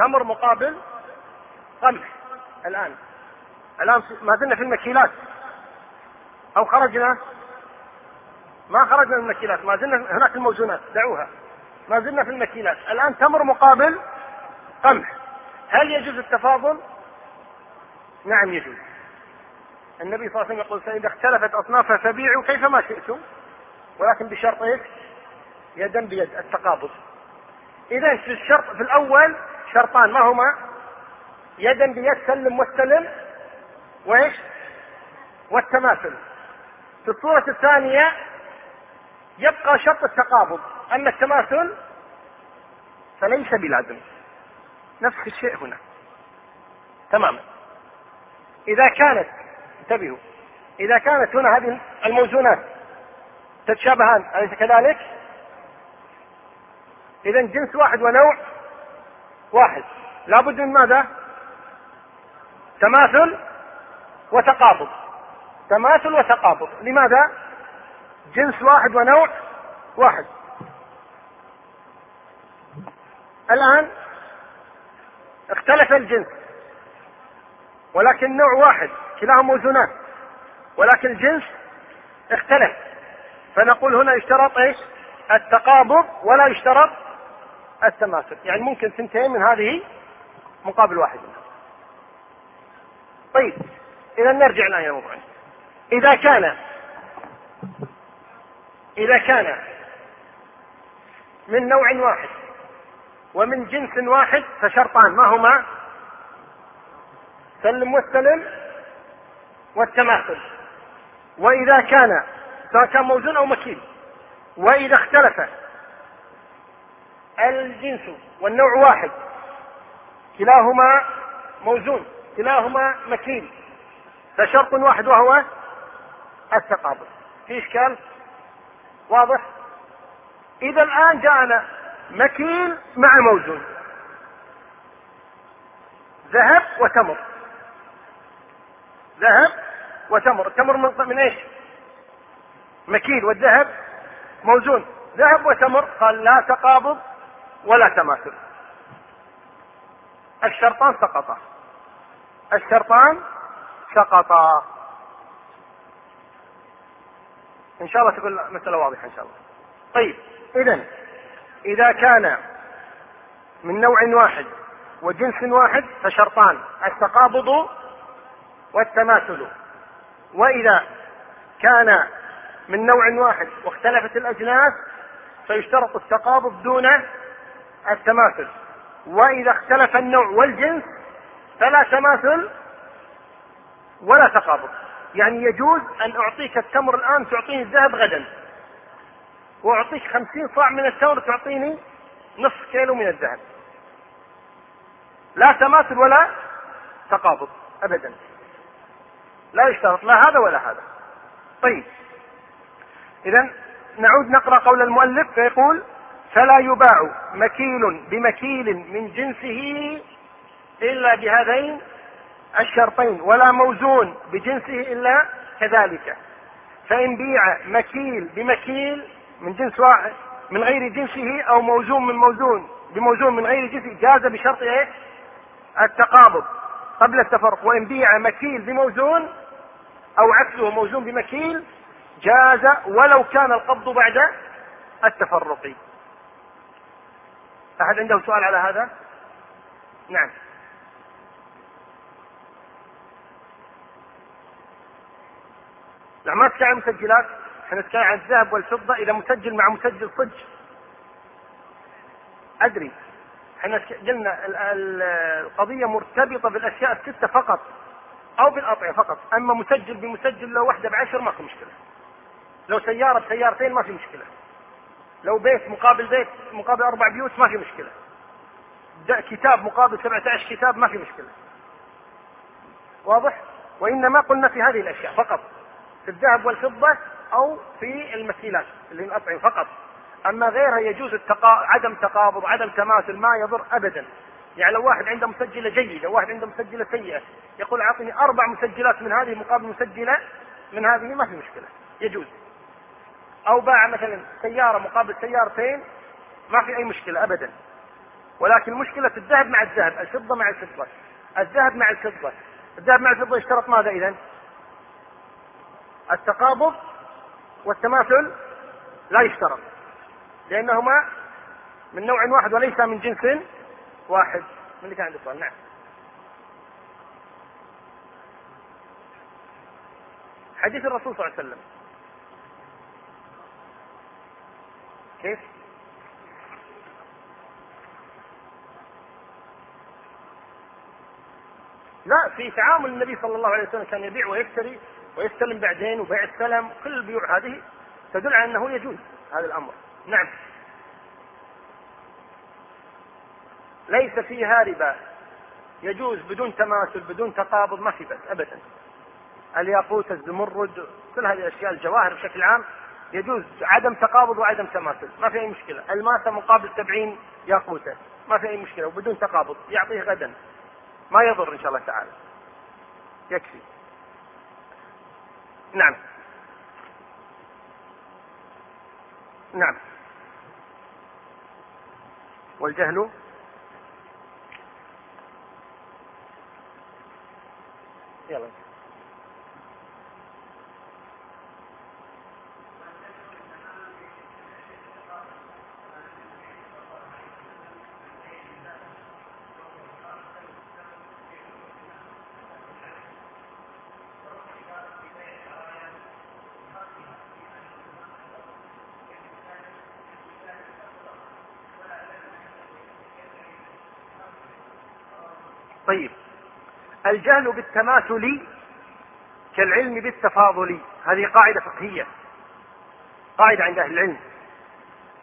تمر مقابل قمح. الآن. الآن ما زلنا في المكيلات. أو خرجنا. ما خرجنا من المكيلات. ما زلنا هناك الموزونات. دعوها. ما زلنا في المكيلات. الآن تمر مقابل قمح. هل يجوز التفاضل؟ نعم يجوز. النبي صلى الله عليه وسلم يقول فإذا اختلفت أصنافها فبيعوا كيفما شئتم ولكن بشرط إيش؟ يدا بيد التقابض. إذا في الشرط في الأول شرطان ما هما؟ يدا بيد سلم واستلم وإيش؟ والتماثل في الصورة الثانية يبقى شرط التقابض أما التماثل فليس بلازم نفس الشيء هنا تماما إذا كانت انتبهوا إذا كانت هنا هذه الموزونات تتشابهان أليس كذلك؟ إذا جنس واحد ونوع واحد لابد من ماذا؟ تماثل وتقابض تماثل وتقابض لماذا؟ جنس واحد ونوع واحد الآن اختلف الجنس ولكن نوع واحد كلاهما موزونات ولكن الجنس اختلف فنقول هنا يشترط إيش؟ التقابض ولا يشترط التماثل يعني ممكن ثنتين من هذه مقابل واحد. طيب إذا نرجع الآن إلى موضوعنا. إذا كان إذا كان من نوع واحد ومن جنس واحد فشرطان ما هما؟ سلم واستلم والتماثل وإذا كان سواء كان موزون أو مكيل وإذا اختلف الجنس والنوع واحد. كلاهما موزون كلاهما مكيل فشرط واحد وهو التقابل. في إشكال؟ واضح؟ إذا الآن جاءنا مكيل مع موزون. ذهب وتمر. ذهب وتمر. التمر من, من إيش؟ مكيل والذهب موزون. ذهب وتمر قال لا تقابض ولا تماثل. الشرطان سقطا. الشرطان سقطا. إن شاء الله تكون مسألة واضحة إن شاء الله. طيب اذا إذا كان من نوع واحد وجنس واحد فشرطان التقابض والتماثل. وإذا كان من نوع واحد واختلفت الأجناس فيشترط التقابض دون التماثل. وإذا اختلف النوع والجنس فلا تماثل ولا تقابض. يعني يجوز أن أعطيك التمر الآن تعطيني الذهب غدا. وأعطيك خمسين صاع من التمر تعطيني نصف كيلو من الذهب. لا تماثل ولا تقابض ابدا. لا يشترط لا هذا ولا هذا. طيب. اذا نعود نقرأ قول المؤلف فيقول فلا يباع مكيل بمكيل من جنسه إلا بهذين الشرطين ولا موزون بجنسه إلا كذلك. فإن بيع مكيل بمكيل من جنس واحد من غير جنسه أو موزون من موزون بموزون من غير جنسه جاز بشرط إيه؟ التقابض قبل التفرق. وإن بيع مكيل بموزون أو عكسه موزون بمكيل جاز ولو كان القبض بعد التفرق. أحد عنده سؤال على هذا؟ نعم. نعم ما تسعى مسجلات. إحنا نتكلم عن الذهب والفضة إذا مسجل مع مسجل صج أدري. إحنا قلنا القضية مرتبطة بالأشياء الستة فقط أو بالأطعمة فقط. أما مسجل بمسجل لو واحدة بعشر ما في مشكلة. لو سيارة بسيارتين ما في مشكلة. لو بيت مقابل بيت مقابل أربع بيوت ما في مشكلة. كتاب مقابل 17 كتاب ما في مشكلة. واضح؟ وإنما قلنا في هذه الأشياء فقط في الذهب والفضة أو في المسيلات اللي الأطعمة فقط. أما غيرها يجوز التقا... عدم تقابض عدم تماثل ما يضر ابدا. يعني لو واحد عنده مسجلة جيدة واحد عنده مسجلة سيئة يقول أعطني أربع مسجلات من هذه مقابل مسجلة من هذه ما في مشكلة. يجوز. أو باع مثلا سيارة مقابل سيارتين ما في أي مشكلة ابدا. ولكن مشكلة الذهب مع الذهب الفضة مع الفضة. الذهب مع الفضة. الذهب مع الفضة يشترط ماذا إذا التقابض والتماثل لا يشترط لأنهما من نوع واحد وليس من جنس واحد. من اللي كان عنده سؤال. نعم. حديث الرسول صلى الله عليه وسلم كيف؟ لا في تعامل النبي صلى الله عليه وسلم كان يبيع ويشتري ويستلم بعدين وبيع السلم كل البيوع هذه تدل على أنه يجوز هذا الأمر. نعم. ليس فيها ربا. يجوز بدون تماثل بدون تقابض ما في بس ابدا. الياقوت الزمرد كل هذه الأشياء الجواهر بشكل عام يجوز عدم تقابض وعدم تماثل. ما في أي مشكلة. الماسه مقابل سبعين ياقوته ما في أي مشكلة وبدون تقابض. يعطيه غدا. ما يضر إن شاء الله تعالى. يكفي. نعم. نعم. والجهل؟ يلا طيب الجهل بالتماثل كالعلم بالتفاضل هذه قاعدة فقهية قاعدة عند أهل العلم.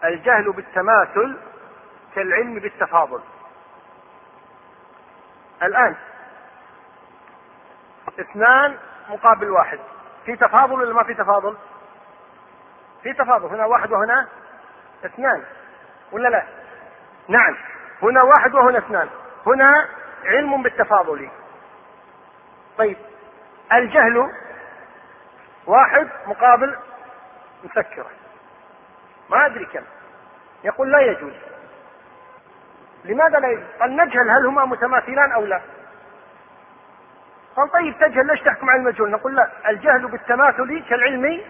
الجهل بالتماثل كالعلم بالتفاضل. الآن اثنان مقابل واحد. في تفاضل ولا ما في تفاضل؟ في تفاضل. هنا واحد وهنا اثنان ولا لا؟ نعم. هنا واحد وهنا اثنان. هنا علم بالتفاضل. طيب. الجهل واحد مقابل مسكرة ما أدري كم. يقول لا يجوز. لماذا لا يجوز؟ قال نجهل هل هما متماثلان أو لا. قال طيب تجهل ليش تحكم على المجهول؟ نقول لا. الجهل بالتماثل كالعلم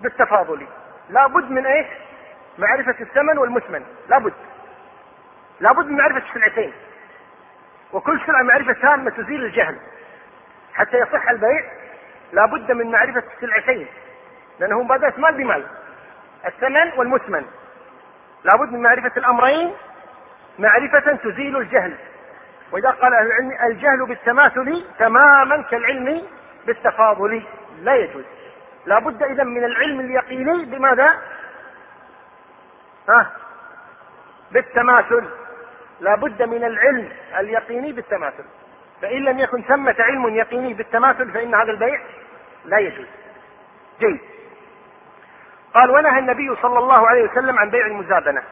بالتفاضل. لا بد من إيش؟ معرفة الثمن والمثمن. لا بد لا بد من معرفة السلعتين وكل سلعة معرفة تامة تزيل الجهل. حتى يصح البيع لا بد من معرفة السلعتين لأنه مبادرة مال بمال الثمن والمثمن. لا بد من معرفة الأمرين معرفة تزيل الجهل. وإذا قال أهل العلم الجهل بالتماثل تماما كالعلم بالتفاضل لا يجوز. لا بد إذا من العلم اليقيني بماذا؟ ها؟ بالتماثل. لا بد من العلم اليقيني بالتماثل. فإن لم يكن ثمة علم يقيني بالتماثل فإن هذا البيع لا يجوز. جيد. قال ونهى النبي صلى الله عليه وسلم عن بيع المزابنة.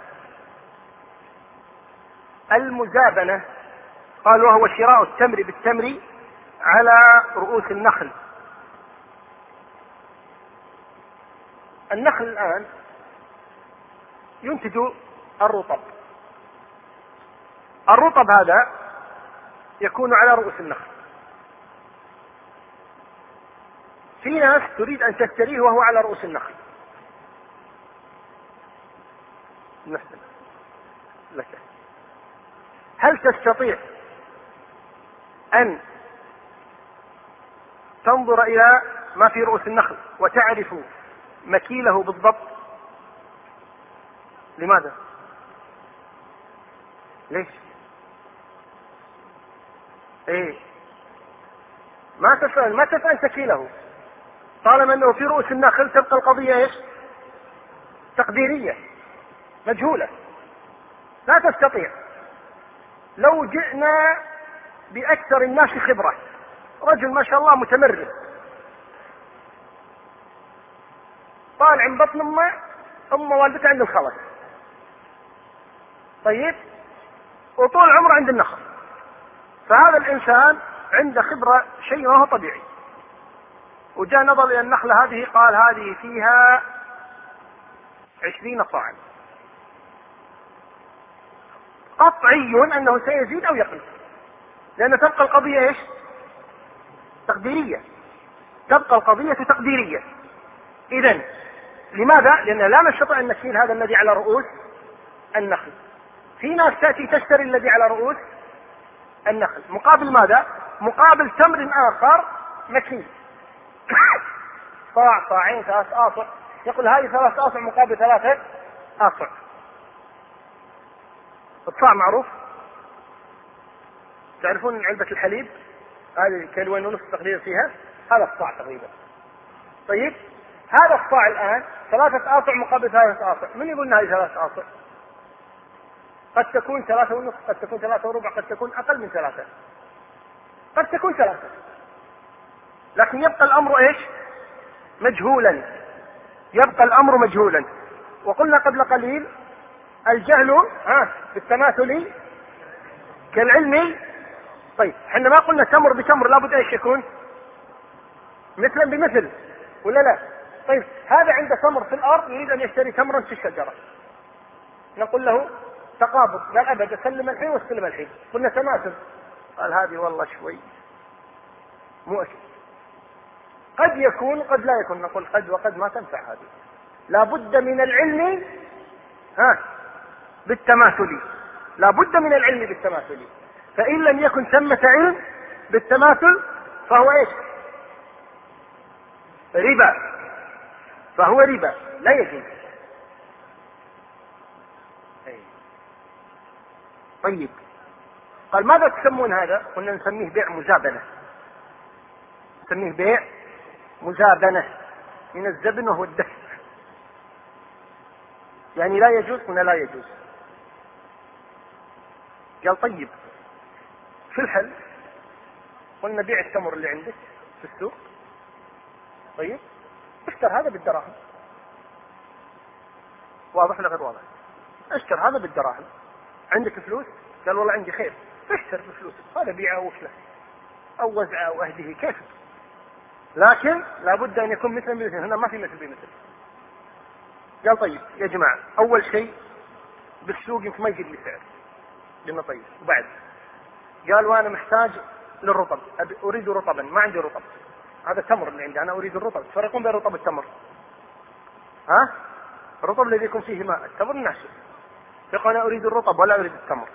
المزابنة قال وهو شراء التمر بالتمر على رؤوس النخل. النخل الآن ينتج الرطب. الرطب هذا يكون على رؤوس النخل. في ناس تريد أن تشتريه وهو على رؤوس النخل. لك. هل تستطيع أن تنظر إلى ما في رؤوس النخل وتعرف مكيله بالضبط؟ لماذا؟ ليش؟ إيه. ما تسأل ما تسأل تكيله طالما إنه في رؤوس النخل تبقى القضية إيش؟ تقديرية. مجهولة. لا تستطيع. لو جئنا بأكثر الناس خبرة. رجل ما شاء الله متمرد. طالع من بطن أمه أمه والدته عند الخلق طيب؟ وطول عمره عند النخل. فهذا الإنسان عنده خبرة شيء ما هو طبيعي. وجاء نظر إلى النخلة هذه قال هذه فيها عشرين صاعا. قطعي أنه سيزيد أو يقل. لأن تبقى القضية إيش؟ تقديرية. تبقى القضية تقديرية. اذا لماذا؟ لأن لا نستطيع أن نشيل هذا الذي على رؤوس النخل. في ناس تأتي تشتري الذي على رؤوس النخل مقابل ماذا؟ مقابل تمر آخر مكين. صاع صاعين ثلاث آصع. يقول هذه ثلاث آصع مقابل ثلاثة آصع. الصاع معروف؟ تعرفون علبة الحليب؟ هذه كيلوين ونص تقريبا فيها. هذا الصاع تقريبا. طيب هذا الصاع الآن ثلاثة آصع مقابل ثلاثة آصع. من يقول هذه ثلاثة آصع؟ قد تكون ثلاثة ونصف قد تكون ثلاثة وربع قد تكون أقل من ثلاثة. قد تكون ثلاثة. لكن يبقى الأمر إيش؟ مجهولا. يبقى الأمر مجهولا. وقلنا قبل قليل الجهل ها بالتماثل كالعلم. طيب إحنا ما قلنا تمر بتمر لابد إيش يكون؟ مثلا بمثل ولا لا؟ طيب هذا عنده تمر في الأرض يريد أن يشتري تمرا في الشجرة. نقول له تقابض. قال أبد أسلم الحين واستلم الحين. قلنا تماثل قال هذه والله شوي مو قد يكون قد لا يكون. نقول قد وقد ما تنفع هذه. لا بد من العلم ها بالتماثل. لا بد من العلم بالتماثل. فإن لم يكن ثمة علم بالتماثل فهو إيش؟ ربا. فهو ربا. لا يجوز. طيب. قال ماذا تسمون هذا؟ قلنا نسميه بيع مزابنة. نسميه بيع مزابنة. من الزبن وهو الدفع يعني لا يجوز هنا لا يجوز؟ قال طيب. في الحل قلنا بيع التمر اللي عندك في السوق. طيب. اشتر هذا بالدراهم. واضح ولا غير واضح؟ اشتر هذا بالدراهم. عندك فلوس؟ قال والله عندي خير. اشتر بفلوسك هذا بيعه وفله أو وزعه أو اهده كيفك لكن لابد أن يكون مثل بمثل هنا ما في مثل بمثل. قال طيب يا جماعة أول شيء بالسوق يمكن ما يجيب لي سعر. قلنا طيب. وبعد؟ قال وأنا محتاج للرطب. أريد رطبا. ما عندي رطب. هذا تمر اللي عندي أنا أريد الرطب. تفرقون بين رطب التمر ها؟ الرطب الذي يكون فيه ماء. التمر ناشف يقول أنا أريد الرطب ولا أريد التمر.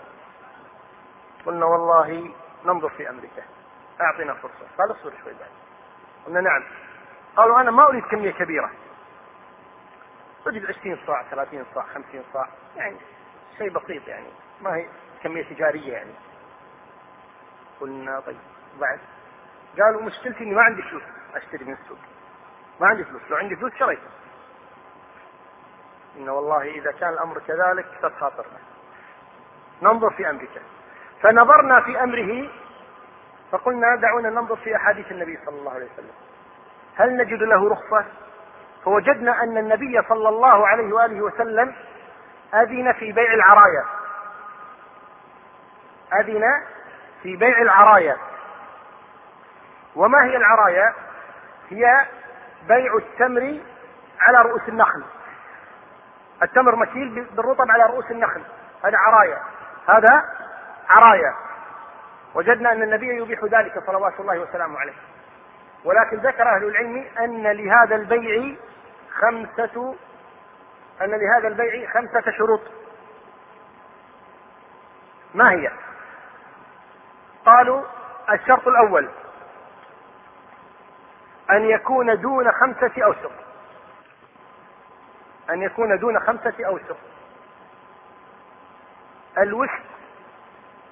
قلنا والله ننظر في أمريكا. أعطينا فرصة. قال اصبر شوي بعد. قلنا نعم. قالوا أنا ما أريد كمية كبيرة. أريد 20 صاع 30 صاع 50 صاع يعني شيء بسيط يعني ما هي كمية تجارية يعني. قلنا طيب بعد. قالوا مشكلتي إني ما عندي فلوس أشتري من السوق. ما عندي فلوس. لو عندي فلوس شريت إن والله إذا كان الأمر كذلك فتخاطرنا ننظر في أمريكا فنظرنا في أمره فقلنا دعونا ننظر في أحاديث النبي صلى الله عليه وسلم. هل نجد له رخصة؟ فوجدنا أن النبي صلى الله عليه وآله وسلم أذن في بيع العرايا. أذن في بيع العرايا. وما هي العرايا؟ هي بيع التمر على رؤوس النخل. التمر مكيل بالرطب على رؤوس النخل. هذا عرايا هذا عرايا وجدنا أن النبي يبيح ذلك صلوات الله وسلامه عليه. ولكن ذكر أهل العلم أن لهذا البيع خمسة أن لهذا البيع خمسة شروط. ما هي؟ قالوا الشرط الأول أن يكون دون خمسة أوسق. أن يكون دون خمسة أوسق الوسق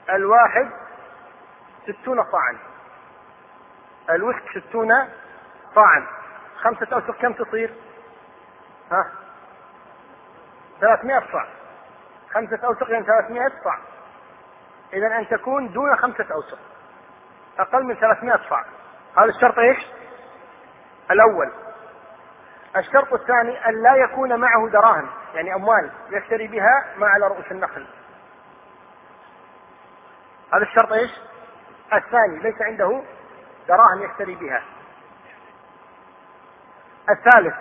الواحد ستون صاعا. الوسك ستون صاعا. خمسة أوسق كم تصير؟ ها؟ ثلاثمائة صاع. خمسة أوسق يعني ثلاثمائة صاع. إذا أن تكون دون خمسة أوسق أقل من ثلاثمائة صاع. هذا الشرط إيش؟ الأول. الشرط الثاني أن لا يكون معه دراهم يعني أموال يشتري بها ما على رؤوس النخل. هذا الشرط إيش؟ الثاني ليس عنده دراهم يشتري بها. الثالث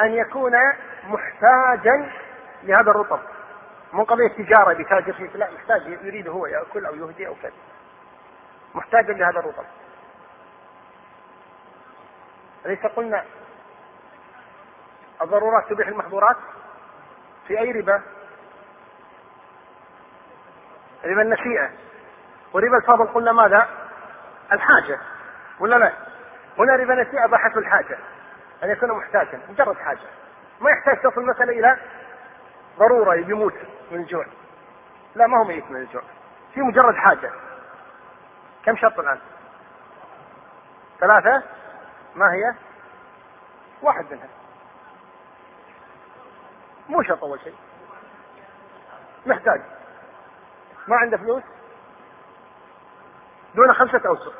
أن يكون محتاجا لهذا الرطب. مو قضية تجارة بتاجر فيه لا محتاج يريد هو يأكل أو يهدي أو كذا. محتاج لهذا الرطب. أليس قلنا الضرورات تبيح المحظورات؟ في أي ربا؟ ربا النسيئة. وربا الفضل قلنا ماذا؟ الحاجة. ولا لا؟ هنا ربا النسيئة أباحته الحاجة. أن يكون محتاجا مجرد حاجة. ما يحتاج تصل المسألة إلى ضرورة يموت من الجوع. لا ما هو ميت من الجوع. في مجرد حاجة. كم شرط الآن؟ ثلاثة؟ ما هي؟ واحد منها. مو شرط أول شيء. محتاج. ما عنده فلوس؟ دون خمسة أوسق.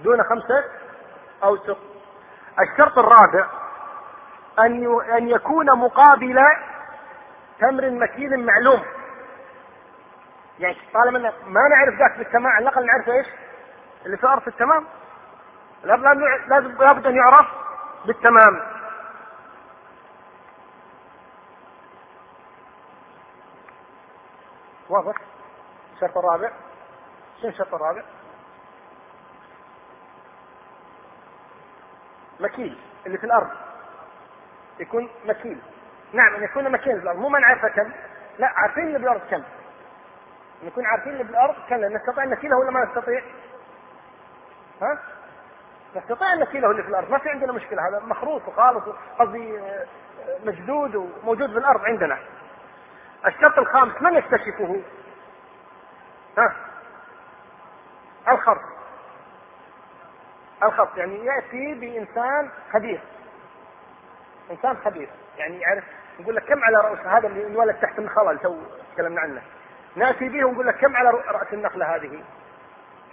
دون خمسة أوسق. الشرط الرابع أن أن يكون مقابل تمر مكين معلوم. يعني طالما ما نعرف ذاك بالتمام على الأقل نعرف إيش؟ اللي في التمام لازم لابد أن يعرف بالتمام واضح؟ الشرط الرابع شنو الشرط الرابع؟ مكيل اللي في الأرض يكون مكيل نعم أن يكون مكين في الأرض مو ما نعرفه كم لا عارفين اللي بالأرض كم نكون عارفين اللي بالأرض كم نستطيع ان نكيله ولا ما نستطيع؟ ها؟ نستطيع أن نكيله اللي في الأرض. ما في عندنا مشكلة. هذا مخروط وخالص قصدي آه، مجدود وموجود في الأرض عندنا. الشرط الخامس من يكتشفه؟ ها؟ الخرط. الخط يعني يأتي بإنسان خبير. إنسان خبير. يعني يعرف نقول لك كم على رأس هذا اللي انولد تحت النخلة تو تكلمنا عنه. نأتي به ونقول لك كم على رأس النخلة هذه؟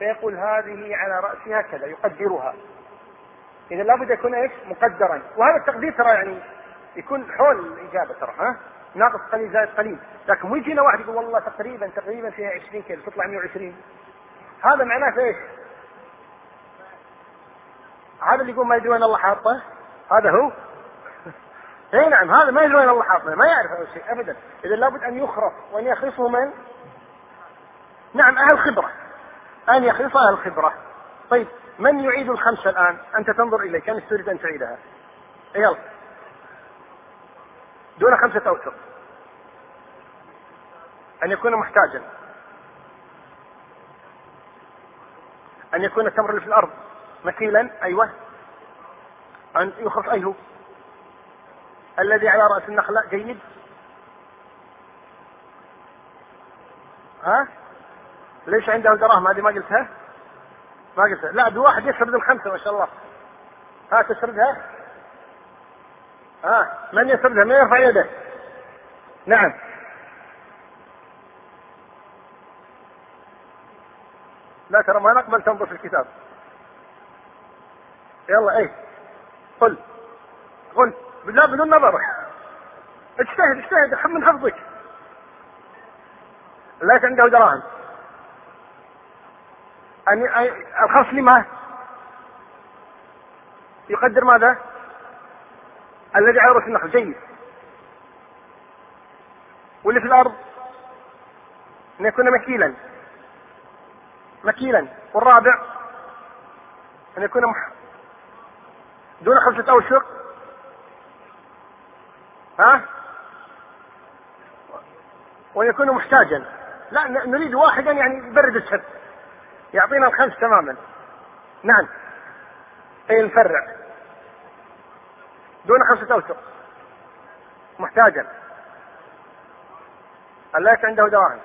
فيقول هذه على رأسها كذا يقدرها. إذا لابد يكون إيش؟ مقدرا. وهذا التقدير ترى يعني يكون حول الإجابة ترى ها؟ ناقص قليل زائد قليل. لكن مو يجينا واحد يقول والله تقريبا تقريبا فيها 20 كيلو تطلع 120 هذا معناه إيش؟ هذا اللي يقول ما يدري وين الله حاطه؟ هذا هو؟ إي نعم هذا ما يدري وين الله حاطه ما يعرف هذا الشيء ابدا. إذا لابد أن يخرف وأن يخرفه من؟ نعم أهل خبرة. أن يخرف أهل خبره طيب من يعيد الخمسة الآن؟ أنت تنظر الي كم تريد أن تعيدها؟ يلا. دون خمسة اوسق أن يكون محتاجا. أن يكون التمر اللي في الأرض. مكيلا أيوه. أن يخرف اي هو الذي على رأس النخلة جيد. ها؟ ليش عنده دراهم؟ هذه ما قلتها؟ ما قلتها. لا بواحد يسرد الخمسة ما شاء الله. ها تسردها ها من يسردها من يرفع يده؟ نعم. لا ترى ما نقبل تنظر الكتاب. يلا اي قل. قل. لا بدون نظر. اجتهد اجتهد من حفظك. ليس عنده دراهم؟ أن الخص لما يقدر ماذا؟ الذي على رأس النخل. جيد. واللي في الأرض؟ أن يكون مكيلا. مكيلا. والرابع؟ أن يكون مح... دون خمسة أوسق ها؟ ويكون محتاجا. لا نريد واحدا يعني يبرد الشد يعطينا الخمس تماما. نعم. اي نفرع؟ دون خمسة أوسق. محتاجا. ليس عنده دواء.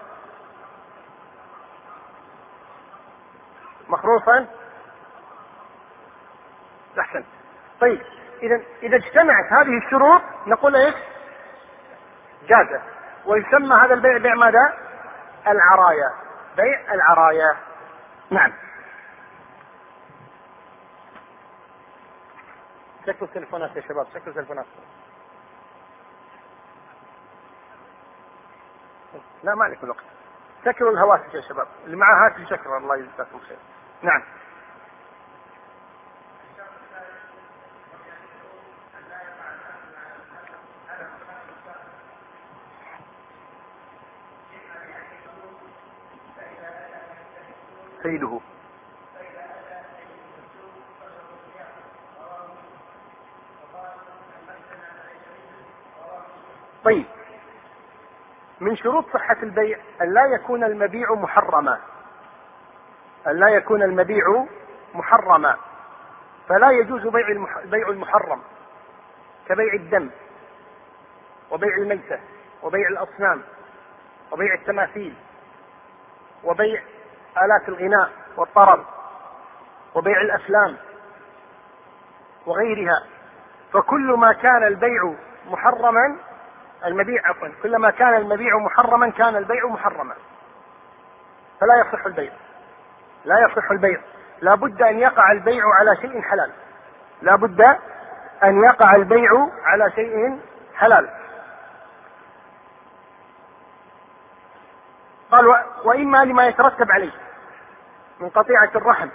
مخروصا. أحسن. طيب إذا إذا اجتمعت هذه الشروط نقول إيش؟ جاز ويسمى هذا البيع بيع ماذا؟ العرايا. بيع العرايا. نعم. سكروا التليفونات يا شباب سكروا التليفونات لا ما عليكم الوقت. سكروا الهواتف يا شباب اللي معاه هاتف يسكر الله يجزاكم خير. نعم. سيده طيب. من شروط صحة البيع أن لا يكون المبيع محرما. أن لا يكون المبيع محرما. فلا يجوز بيع بيع المحرم. كبيع الدم وبيع الميتة وبيع الأصنام وبيع التماثيل وبيع آلات الغناء والطرب وبيع الأفلام وغيرها. فكل ما كان البيع محرما المبيع عفوا كلما كان المبيع محرما كان البيع محرما. فلا يصح البيع. لا يصح البيع. لا بد أن يقع البيع على شيء حلال. لا بد أن يقع البيع على شيء حلال. قال وإما لما يترتب عليه. من قطيعة الرحم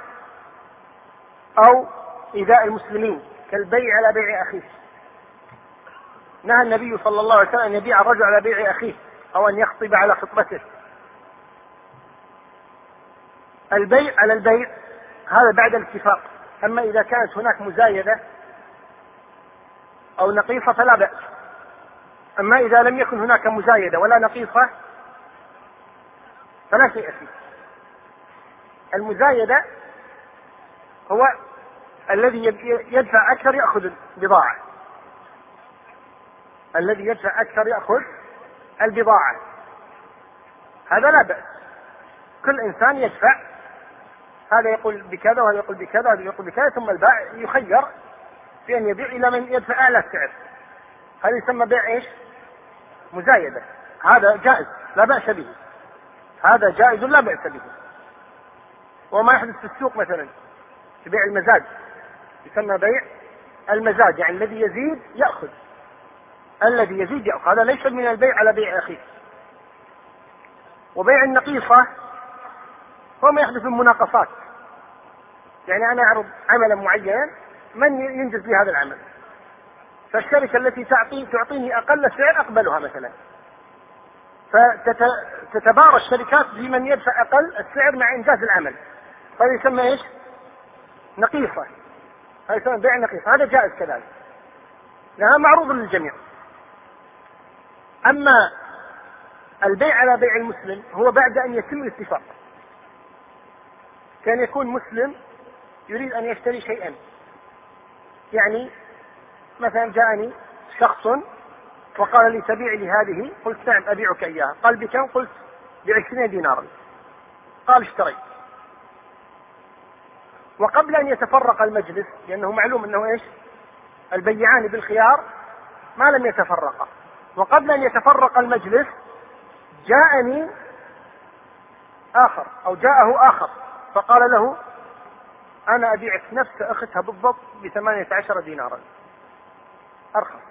أو إيذاء المسلمين كالبيع على بيع أخيه. نهى النبي صلى الله عليه وسلم أن يبيع الرجل على بيع أخيه أو أن يخطب على خطبته. البيع على البيع هذا بعد الاتفاق. أما إذا كانت هناك مزايدة أو نقيصة فلا بأس. أما إذا لم يكن هناك مزايدة ولا نقيصة فلا شيء فيه. المزايدة هو الذي يدفع أكثر يأخذ البضاعة. الذي يدفع أكثر يأخذ البضاعة. هذا لا بأس. كل إنسان يدفع هذا يقول بكذا وهذا يقول بكذا وهذا يقول بكذا ثم البائع يخير في أن يبيع إلى من يدفع أعلى السعر هذا يسمى بيع إيش؟ مزايدة. هذا جائز لا بأس به. هذا جائز لا بأس به. وما يحدث في السوق مثلا في بيع المزاج. يسمى بيع المزاج يعني الذي يزيد يأخذ. الذي يزيد يأخذ. هذا ليس من البيع على بيع أخيه. وبيع النقيصة هو ما يحدث من مناقصات. يعني أنا أعرض عملا معينا من ينجز لي هذا العمل؟ فالشركة التي تعطي تعطيني أقل سعر أقبلها مثلا. فتتبارى الشركات بمن يدفع أقل السعر مع إنجاز العمل. هذا يسمى إيش؟ نقيصة. هذا يسمى بيع نقيصة. هذا جائز كذلك. لأنها معروض للجميع. أما البيع على بيع المسلم هو بعد أن يتم الاتفاق. كان يكون مسلم يريد أن يشتري شيئا. يعني مثلا جاءني شخص وقال لي تبيع لي هذه. قلت نعم أبيعك إياها. قال بكم؟ قلت بعشرين دينارا. قال اشتريت. وقبل أن يتفرق المجلس لأنه معلوم أنه إيش؟ البيعان بالخيار ما لم يتفرقا. وقبل أن يتفرق المجلس جاءني آخر أو جاءه آخر فقال له أنا أبيعك نفس أختها بالضبط بثمانية عشر دينارا. أرخص.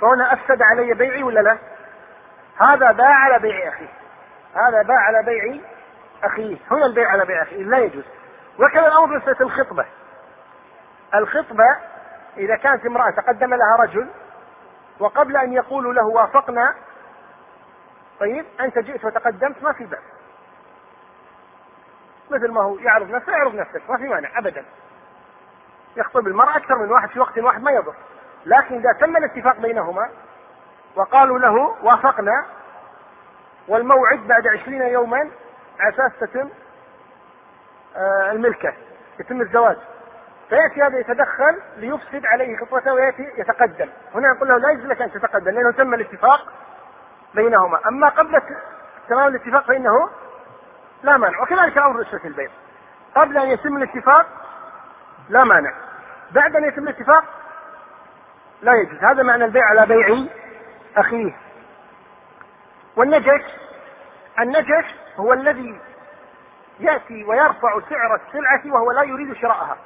فهنا أفسد علي بيعي ولا لا؟ هذا باع على بيع أخيه. هذا باع على بيع أخيه. هنا البيع على بيع أخيه. لا يجوز. وكذا الأمر بمسألة الخطبة. الخطبة إذا كانت امرأة تقدم لها رجل وقبل أن يقولوا له وافقنا طيب أنت جئت وتقدمت ما في بأس. مثل ما هو يعرض نفسه يعرض نفسك ما في مانع أبدا. يخطب المرأة أكثر من واحد في وقت واحد ما يضر. لكن إذا تم الاتفاق بينهما وقالوا له وافقنا والموعد بعد عشرين يوما على أساس تتم الملكة يتم الزواج. فيأتي هذا يتدخل ليفسد عليه خطوته ويأتي يتقدم. هنا نقول له لا يجوز لك أن تتقدم لأنه تم الاتفاق بينهما. أما قبل تمام الاتفاق فإنه لا مانع. وكذلك الأمر رشوة البيع قبل أن يتم الاتفاق لا مانع. بعد أن يتم الاتفاق لا يجوز. هذا معنى البيع على بيع أخيه. والنجش النجش هو الذي يأتي ويرفع سعر السلعة وهو لا يريد شراءها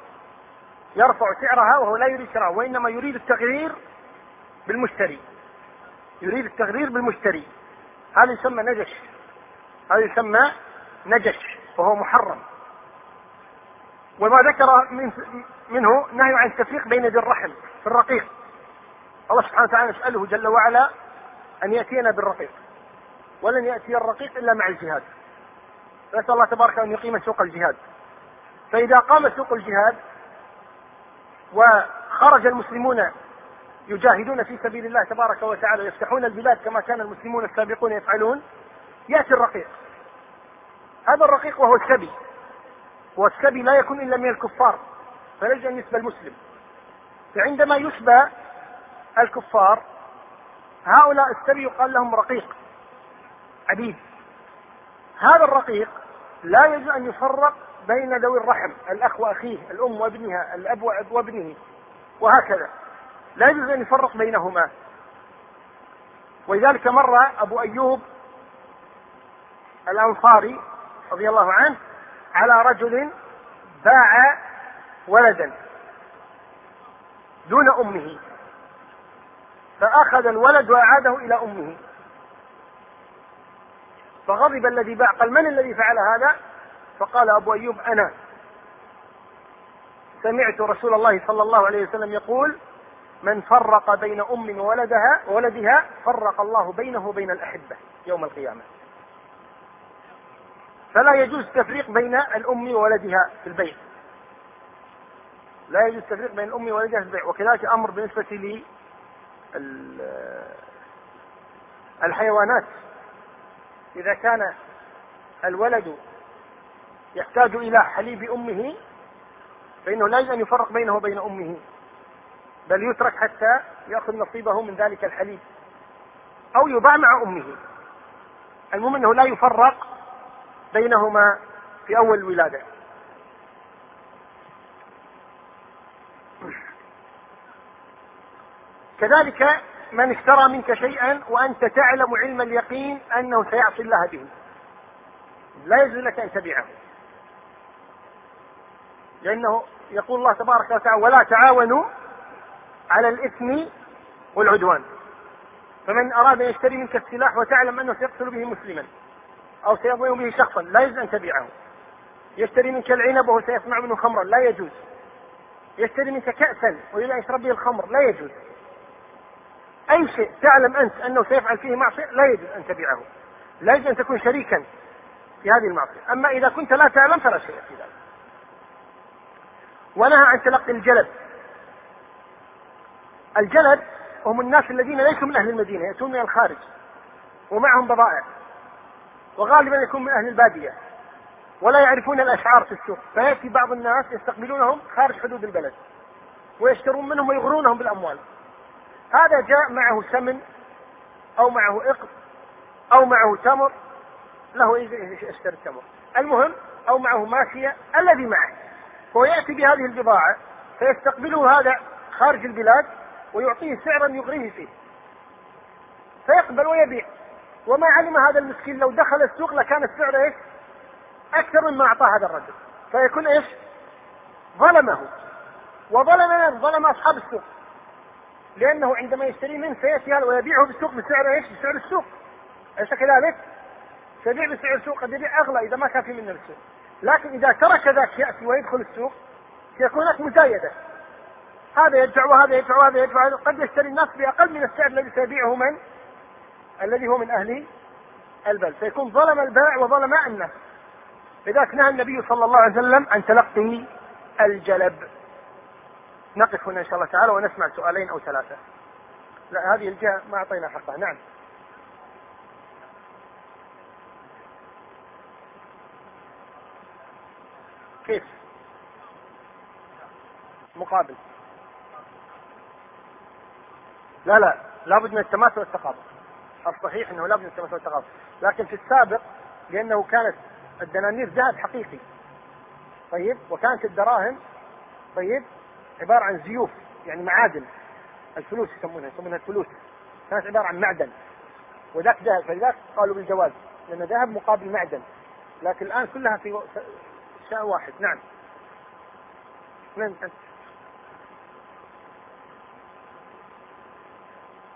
يرفع سعرها وهو لا يريد شراءها وإنما يريد التغيير بالمشتري. يريد التغيير بالمشتري. هذا يسمى نجش. هذا يسمى نجش وهو محرم. وما ذكر من منه نهي عن التفريق بين ذي الرحم في الرقيق. الله سبحانه وتعالى نسأله جل وعلا أن يأتينا بالرقيق. ولن يأتي الرقيق إلا مع الجهاد. نسأل الله تبارك أن يقيم سوق الجهاد. فإذا قام سوق الجهاد وخرج المسلمون يجاهدون في سبيل الله تبارك وتعالى يفتحون البلاد كما كان المسلمون السابقون يفعلون يأتي الرقيق. هذا الرقيق وهو السبي. والسبي لا يكون إلا من الكفار فليس يسبى المسلم فعندما يسبى الكفار هؤلاء السبي يقال لهم رقيق عبيد. هذا الرقيق لا يجوز أن يفرق بين ذوي الرحم الأخ وأخيه الأم وابنها الأب وابنه وهكذا. لا يجوز أن يفرق بينهما. ولذلك مر أبو أيوب الأنصاري رضي الله عنه على رجل باع ولدا دون أمه فأخذ الولد وأعاده إلى أمه. فغضب الذي باع. قال من الذي فعل هذا؟ فقال أبو أيوب أنا. سمعت رسول الله صلى الله عليه وسلم يقول من فرق بين أم وولدها وولدها فرق الله بينه وبين الأحبة يوم القيامة. فلا يجوز التفريق بين الأم وولدها في البيع لا يجوز التفريق بين الأم وولدها في البيع وكذلك أمر بالنسبة لي الحيوانات. إذا كان الولد يحتاج إلى حليب أمه فإنه لا يجوز أن يفرق بينه وبين أمه بل يترك حتى يأخذ نصيبه من ذلك الحليب أو يباع مع أمه. المهم أنه لا يفرق بينهما في أول الولادة كذلك من اشترى منك شيئا وأنت تعلم علم اليقين أنه سيعصي الله به. لا يجوز لك أن تبيعه. لأنه يقول الله تبارك وتعالى ولا تعاونوا على الإثم والعدوان. فمن أراد أن يشتري منك السلاح وتعلم أنه سيقتل به مسلما أو سيظلم به شخصا لا يجوز أن تبيعه. يشتري منك العنب وهو سيصنع منه خمرا لا يجوز. يشتري منك كأسا ويريد أن يشرب به الخمر لا يجوز. أي شيء تعلم أنت أنه سيفعل فيه معصية لا يجوز أن تبيعه. لا يجوز أن تكون شريكا في هذه المعصية. أما إذا كنت لا تعلم فلا شيء في ذلك. ونهى عن تلقي الجلب الجلب هم الناس الذين ليسوا من أهل المدينة يأتون من الخارج ومعهم بضائع وغالبا يكون من أهل البادية ولا يعرفون الأشعار في السوق. فيأتي بعض الناس يستقبلونهم خارج حدود البلد ويشترون منهم ويغرونهم بالأموال. هذا جاء معه سمن أو معه إقط أو معه تمر له يشتري التمر المهم أو معه ماشية الذي معه هو يأتي بهذه البضاعة فيستقبله هذا خارج البلاد ويعطيه سعرا يغريه فيه فيقبل ويبيع وما علم هذا المسكين لو دخل السوق لكان السعر إيش؟ أكثر مما أعطاه هذا الرجل فيكون إيش؟ ظلمه وظلم؟ ظلم أصحاب السوق لأنه عندما يشتري منه هذا ويبيعه بالسوق بسعر إيش؟ بسعر السوق. أليس كذلك؟ سيبيع بسعر السوق قد يبيع أغلى إذا ما كان في منه السوق. لكن إذا ترك ذاك يأتي ويدخل السوق سيكون هناك مزايدة. هذا يدفع وهذا يدفع وهذا يدفع. قد يشتري الناس بأقل من السعر الذي سيبيعه من؟ الذي هو من أهل البلد. فيكون ظلم البائع وظلم الناس لذلك نهى النبي صلى الله عليه وسلم عن تلقي الجلب. نقف هنا إن شاء الله تعالى ونسمع سؤالين أو ثلاثة. لا هذه الجهة ما أعطينا حقها. نعم. كيف؟ مقابل. لا لا لابد من التماثل والتقابل. الصحيح إنه لابد من التماثل والتقابل. لكن في السابق لأنه كانت الدنانير ذهب حقيقي. طيب؟ وكانت الدراهم طيب؟ عبارة عن زيوف يعني معادن. الفلوس يسمونها يسمونها الفلوس. كانت عبارة عن معدن. وذاك ذهب فلذلك قالوا بالجواز لأن ذهب مقابل معدن. لكن الآن كلها في شيء واحد. نعم. أنت.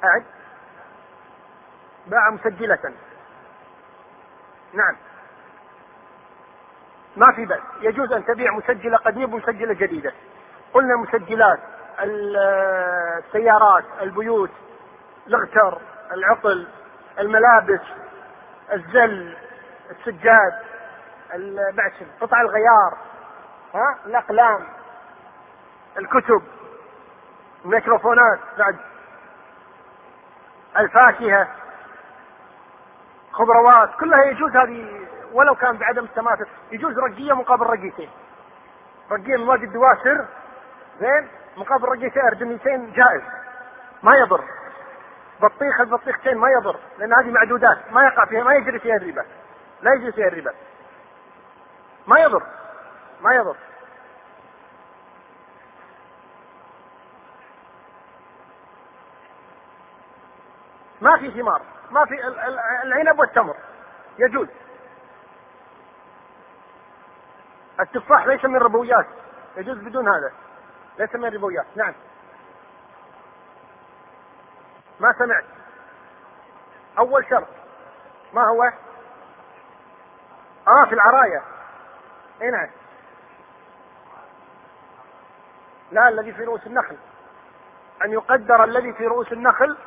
أعد. باع مسجلة. نعم. ما في بأس. يجوز أن تبيع مسجلة قديمة ومسجلة جديدة. قلنا مسجلات السيارات البيوت الاغتر العطل الملابس الزل السجاد بعد قطع الغيار ها الأقلام الكتب الميكروفونات بعد الفاكهة خضروات كلها يجوز هذه ولو كان بعدم التماثل يجوز رقية مقابل رقيتين. رقية من وادي الدواسر زين؟ مقابل رقيتين أردنيتين جائز. ما يضر. بطيخ البطيختين ما يضر لأن هذه معدودات. ما يقع فيها ما يجري فيها الربا. لا يجري فيها الربا. ما يضر. ما يضر. ما في ثمار. ما في العنب والتمر. يجوز. التفاح ليس من الربويات. يجوز بدون هذا. ليس من الربويات نعم. ما سمعت. أول شرط. ما هو؟ آه في العراية. أي نعم. لا الذي في رؤوس النخل. أن يقدر الذي في رؤوس النخل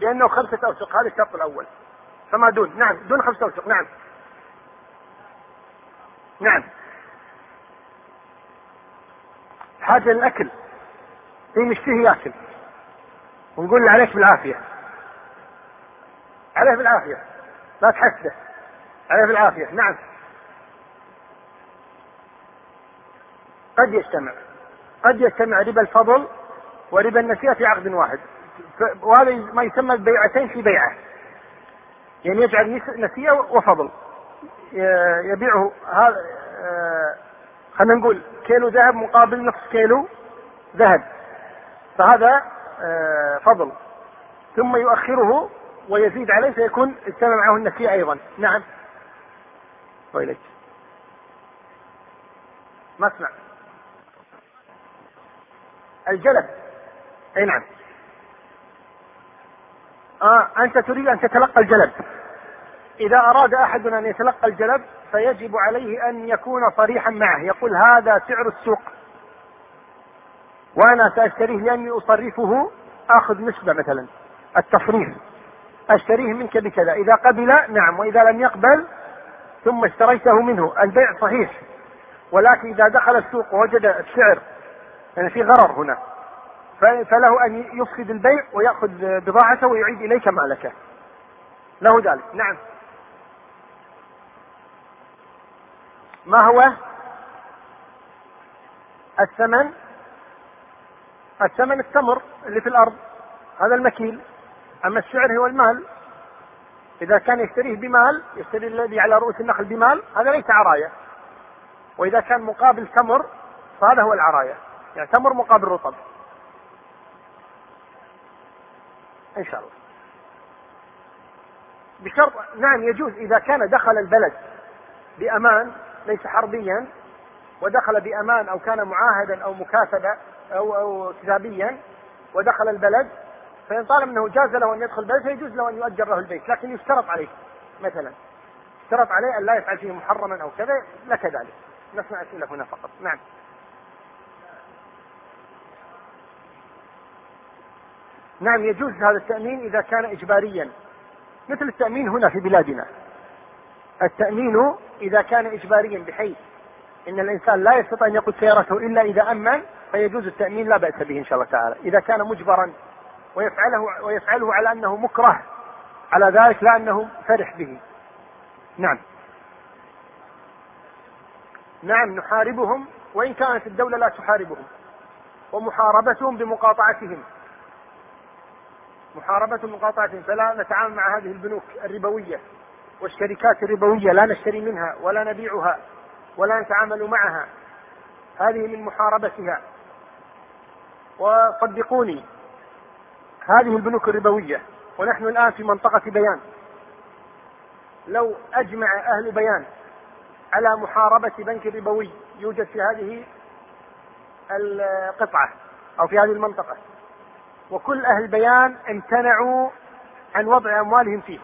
بأنه خمسة أوسق. هذا الشرط الأول. فما دون؟ نعم. دون خمسة أوسق. نعم. نعم. حاجة للأكل في مشتهي ياكل. ونقول له عليك بالعافية. عليه بالعافية. لا تحسده. عليه بالعافية. نعم. قد يجتمع. قد يجتمع ربا الفضل وربا النسيئة في عقد واحد. وهذا ما يسمى البيعتين في بيعة. يعني يجعل نسيئة وفضل. يبيعه. هذا آه، خلينا نقول كيلو ذهب مقابل نصف كيلو ذهب. فهذا آه، فضل. ثم يؤخره ويزيد عليه فيكون اجتمع معه النسيئة أيضا. نعم. وإليك ما اسمع. الجلب أي نعم. آه أنت تريد أن تتلقى الجلب إذا أراد أحد أن يتلقى الجلب فيجب عليه أن يكون صريحا معه. يقول هذا سعر السوق. وأنا سأشتريه لأني أصرفه آخذ نسبة مثلا. التصريف. أشتريه منك بكذا. إذا قبل نعم. وإذا لم يقبل ثم اشتريته منه. البيع صحيح. ولكن إذا دخل السوق ووجد السعر يعني في غرر هنا. فله أن يفسد البيع ويأخذ بضاعته ويعيد إليك مالك. له ذلك. نعم. ما هو الثمن؟ الثمن التمر اللي في الأرض هذا المكيل. أما السعر هو المال. إذا كان يشتريه بمال يشتري الذي على رؤوس النخل بمال هذا ليس عراية. وإذا كان مقابل تمر فهذا هو العراية. يعني تمر مقابل رطب. إن شاء الله. بشرط نعم يجوز إذا كان دخل البلد بأمان ليس حربيا ودخل بأمان أو كان معاهدا أو مكاتبة أو أو كتابيا ودخل البلد. فإن طالما أنه جاز له أن يدخل البلد فيجوز له أن يؤجر له البيت لكن يشترط عليه مثلا. اشترط عليه أن لا يفعل فيه محرما أو كذا لك ذلك. نسمع أسئلة هنا فقط. نعم. نعم يجوز هذا التأمين إذا كان إجباريا مثل التأمين هنا في بلادنا. التأمين إذا كان إجباريا بحيث إن الإنسان لا يستطيع أن يقود سيارته إلا إذا أمن فيجوز التأمين لا بأس به إن شاء الله تعالى. إذا كان مجبرا ويفعله ويفعله على أنه مكره على ذلك لا أنه فرح به. نعم. نعم نحاربهم وإن كانت الدولة لا تحاربهم ومحاربتهم بمقاطعتهم. محاربة مقاطعتهم فلا نتعامل مع هذه البنوك الربوية. والشركات الربوية لا نشتري منها ولا نبيعها ولا نتعامل معها. هذه من محاربتها. وصدقوني هذه البنوك الربوية. ونحن الآن في منطقة بيان. لو أجمع أهل بيان على محاربة بنك ربوي يوجد في هذه القطعة أو في هذه المنطقة. وكل أهل بيان امتنعوا عن وضع أموالهم فيه.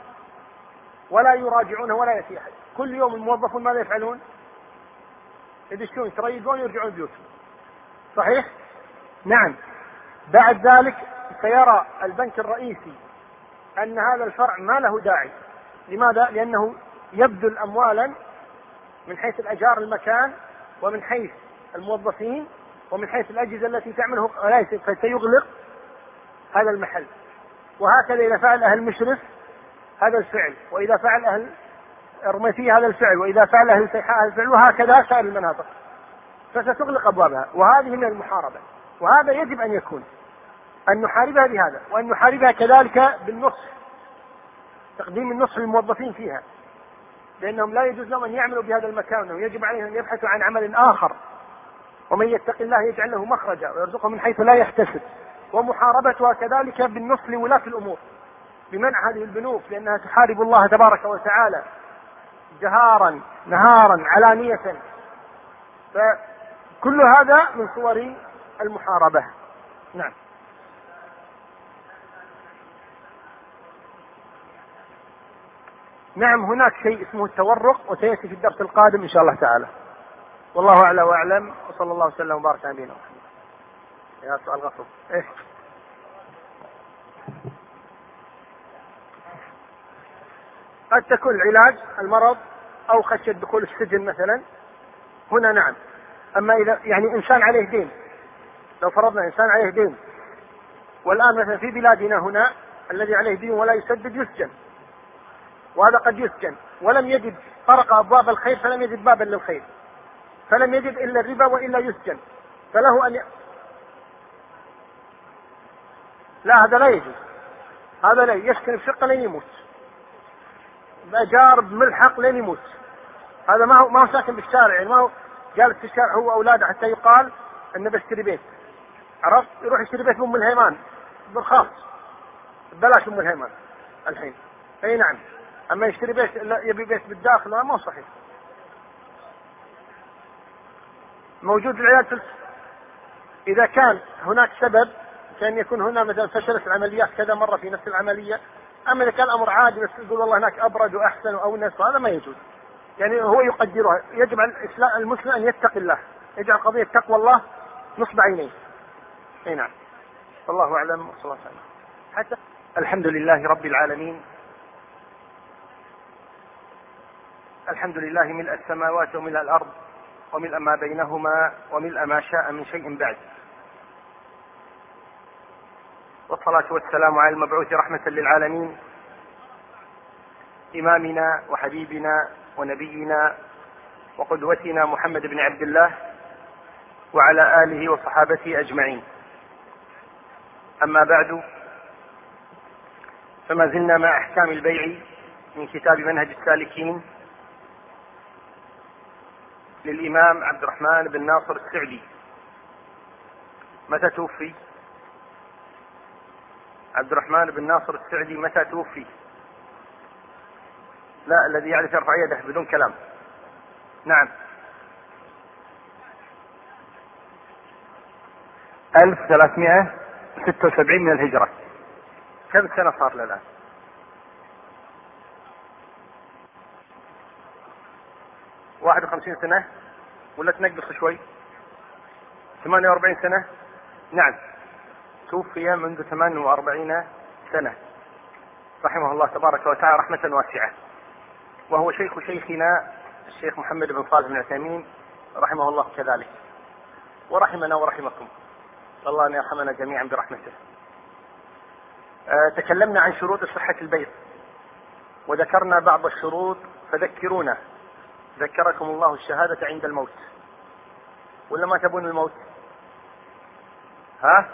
ولا يراجعونه ولا يأتي أحد كل يوم الموظفون ماذا يفعلون؟ يدشون يتريقون يرجعون بيوتهم صحيح؟ نعم بعد ذلك سيرى البنك الرئيسي أن هذا الفرع ما له داعي لماذا؟ لأنه يبذل أموالا من حيث الأجار المكان ومن حيث الموظفين ومن حيث الأجهزة التي تعمله فسيغلق هذا المحل وهكذا إذا فعل أهل مشرف هذا الفعل. وإذا فعل أهل الرميثية هذا الفعل. وإذا فعل أهل سيحاء هذا الفعل. وهكذا سائر المناطق. فستغلق أبوابها. وهذه من المحاربة. وهذا يجب أن يكون. أن نحاربها بهذا. وأن نحاربها كذلك بالنصح. تقديم النصح للموظفين فيها. لأنهم لا يجوز لهم أن يعملوا بهذا المكان. وأنهم يجب عليهم أن يبحثوا عن عمل آخر. ومن يتق الله يجعل له مخرجا. ويرزقه من حيث لا يحتسب. ومحاربتها كذلك بالنصح لولاة الأمور. بمنع هذه البنوك لأنها تحارب الله تبارك وتعالى جهارا نهارا علانية. فكل هذا من صور المحاربة. نعم. نعم هناك شيء اسمه التورق وسيأتي في الدرس القادم إن شاء الله تعالى. والله أعلى وأعلم وصلى الله وسلم وبارك على نبينا محمد. يا سؤال غصب إيش قد تكون العلاج المرض أو خشية دخول السجن مثلا. هنا نعم. أما إذا يعني إنسان عليه دين. لو فرضنا إنسان عليه دين. والآن مثلا في بلادنا هنا الذي عليه دين ولا يسدد يسجن. وهذا قد يسجن. ولم يجد طرق أبواب الخير فلم يجد بابا للخير. فلم يجد إلا الربا وإلا يسجن. فله أن ي... لا هذا لا يجوز. هذا لا يسكن في شقه لين يموت. باجار بملحق لين يموت. هذا ما هو ما هو ساكن بالشارع يعني ما هو جالس في الشارع هو وأولاده حتى يقال إنه بشتري بيت. عرفت؟ يروح يشتري بيت ام الهيمان. بالخاص. ببلاش أم الهيمان الحين. أي نعم. أما يشتري بيت يبي بيت بالداخل ما هو صحيح. موجود العيال في إذا كان هناك سبب كان يكون هنا مثلا فشلت العمليات كذا مرة في نفس العملية أما إذا كان الأمر عادي بس يقول والله هناك أبرد وأحسن أو نفس هذا ما يجوز. يعني هو يقدرها يجب على المسلم أن يتقي الله يجعل قضية تقوى الله نصب عينيه. أي نعم. والله أعلم. وصلى الله وسلم. حتى الحمد لله رب العالمين. الحمد لله ملء السماوات وملء الأرض وملء ما بينهما وملء ما شاء من شيء بعد. والصلاة والسلام على المبعوث رحمة للعالمين. إمامنا وحبيبنا ونبينا وقدوتنا محمد بن عبد الله وعلى آله وصحابته أجمعين. أما بعد فما زلنا مع أحكام البيع من كتاب منهج السالكين للإمام عبد الرحمن بن ناصر السعدي. متى توفي؟ عبد الرحمن بن ناصر السعدي متى توفي؟ لا الذي يعرف يرفع يده بدون كلام. نعم. 1376 من الهجرة. كم سنة صار له الآن؟ واحد وخمسين سنة؟ ولا تنقص شوي؟ ثمانية وأربعين سنة؟ نعم. توفي منذ ثمان وأربعين سنة. رحمه الله تبارك وتعالى رحمة واسعة. وهو شيخ شيخنا الشيخ محمد بن صالح بن عثيمين رحمه الله كذلك. ورحمنا ورحمكم. الله أن يرحمنا جميعا برحمته. أه تكلمنا عن شروط صحة البيت. وذكرنا بعض الشروط فذكرونا. ذكركم الله الشهادة عند الموت. ولا ما تبون الموت؟ ها؟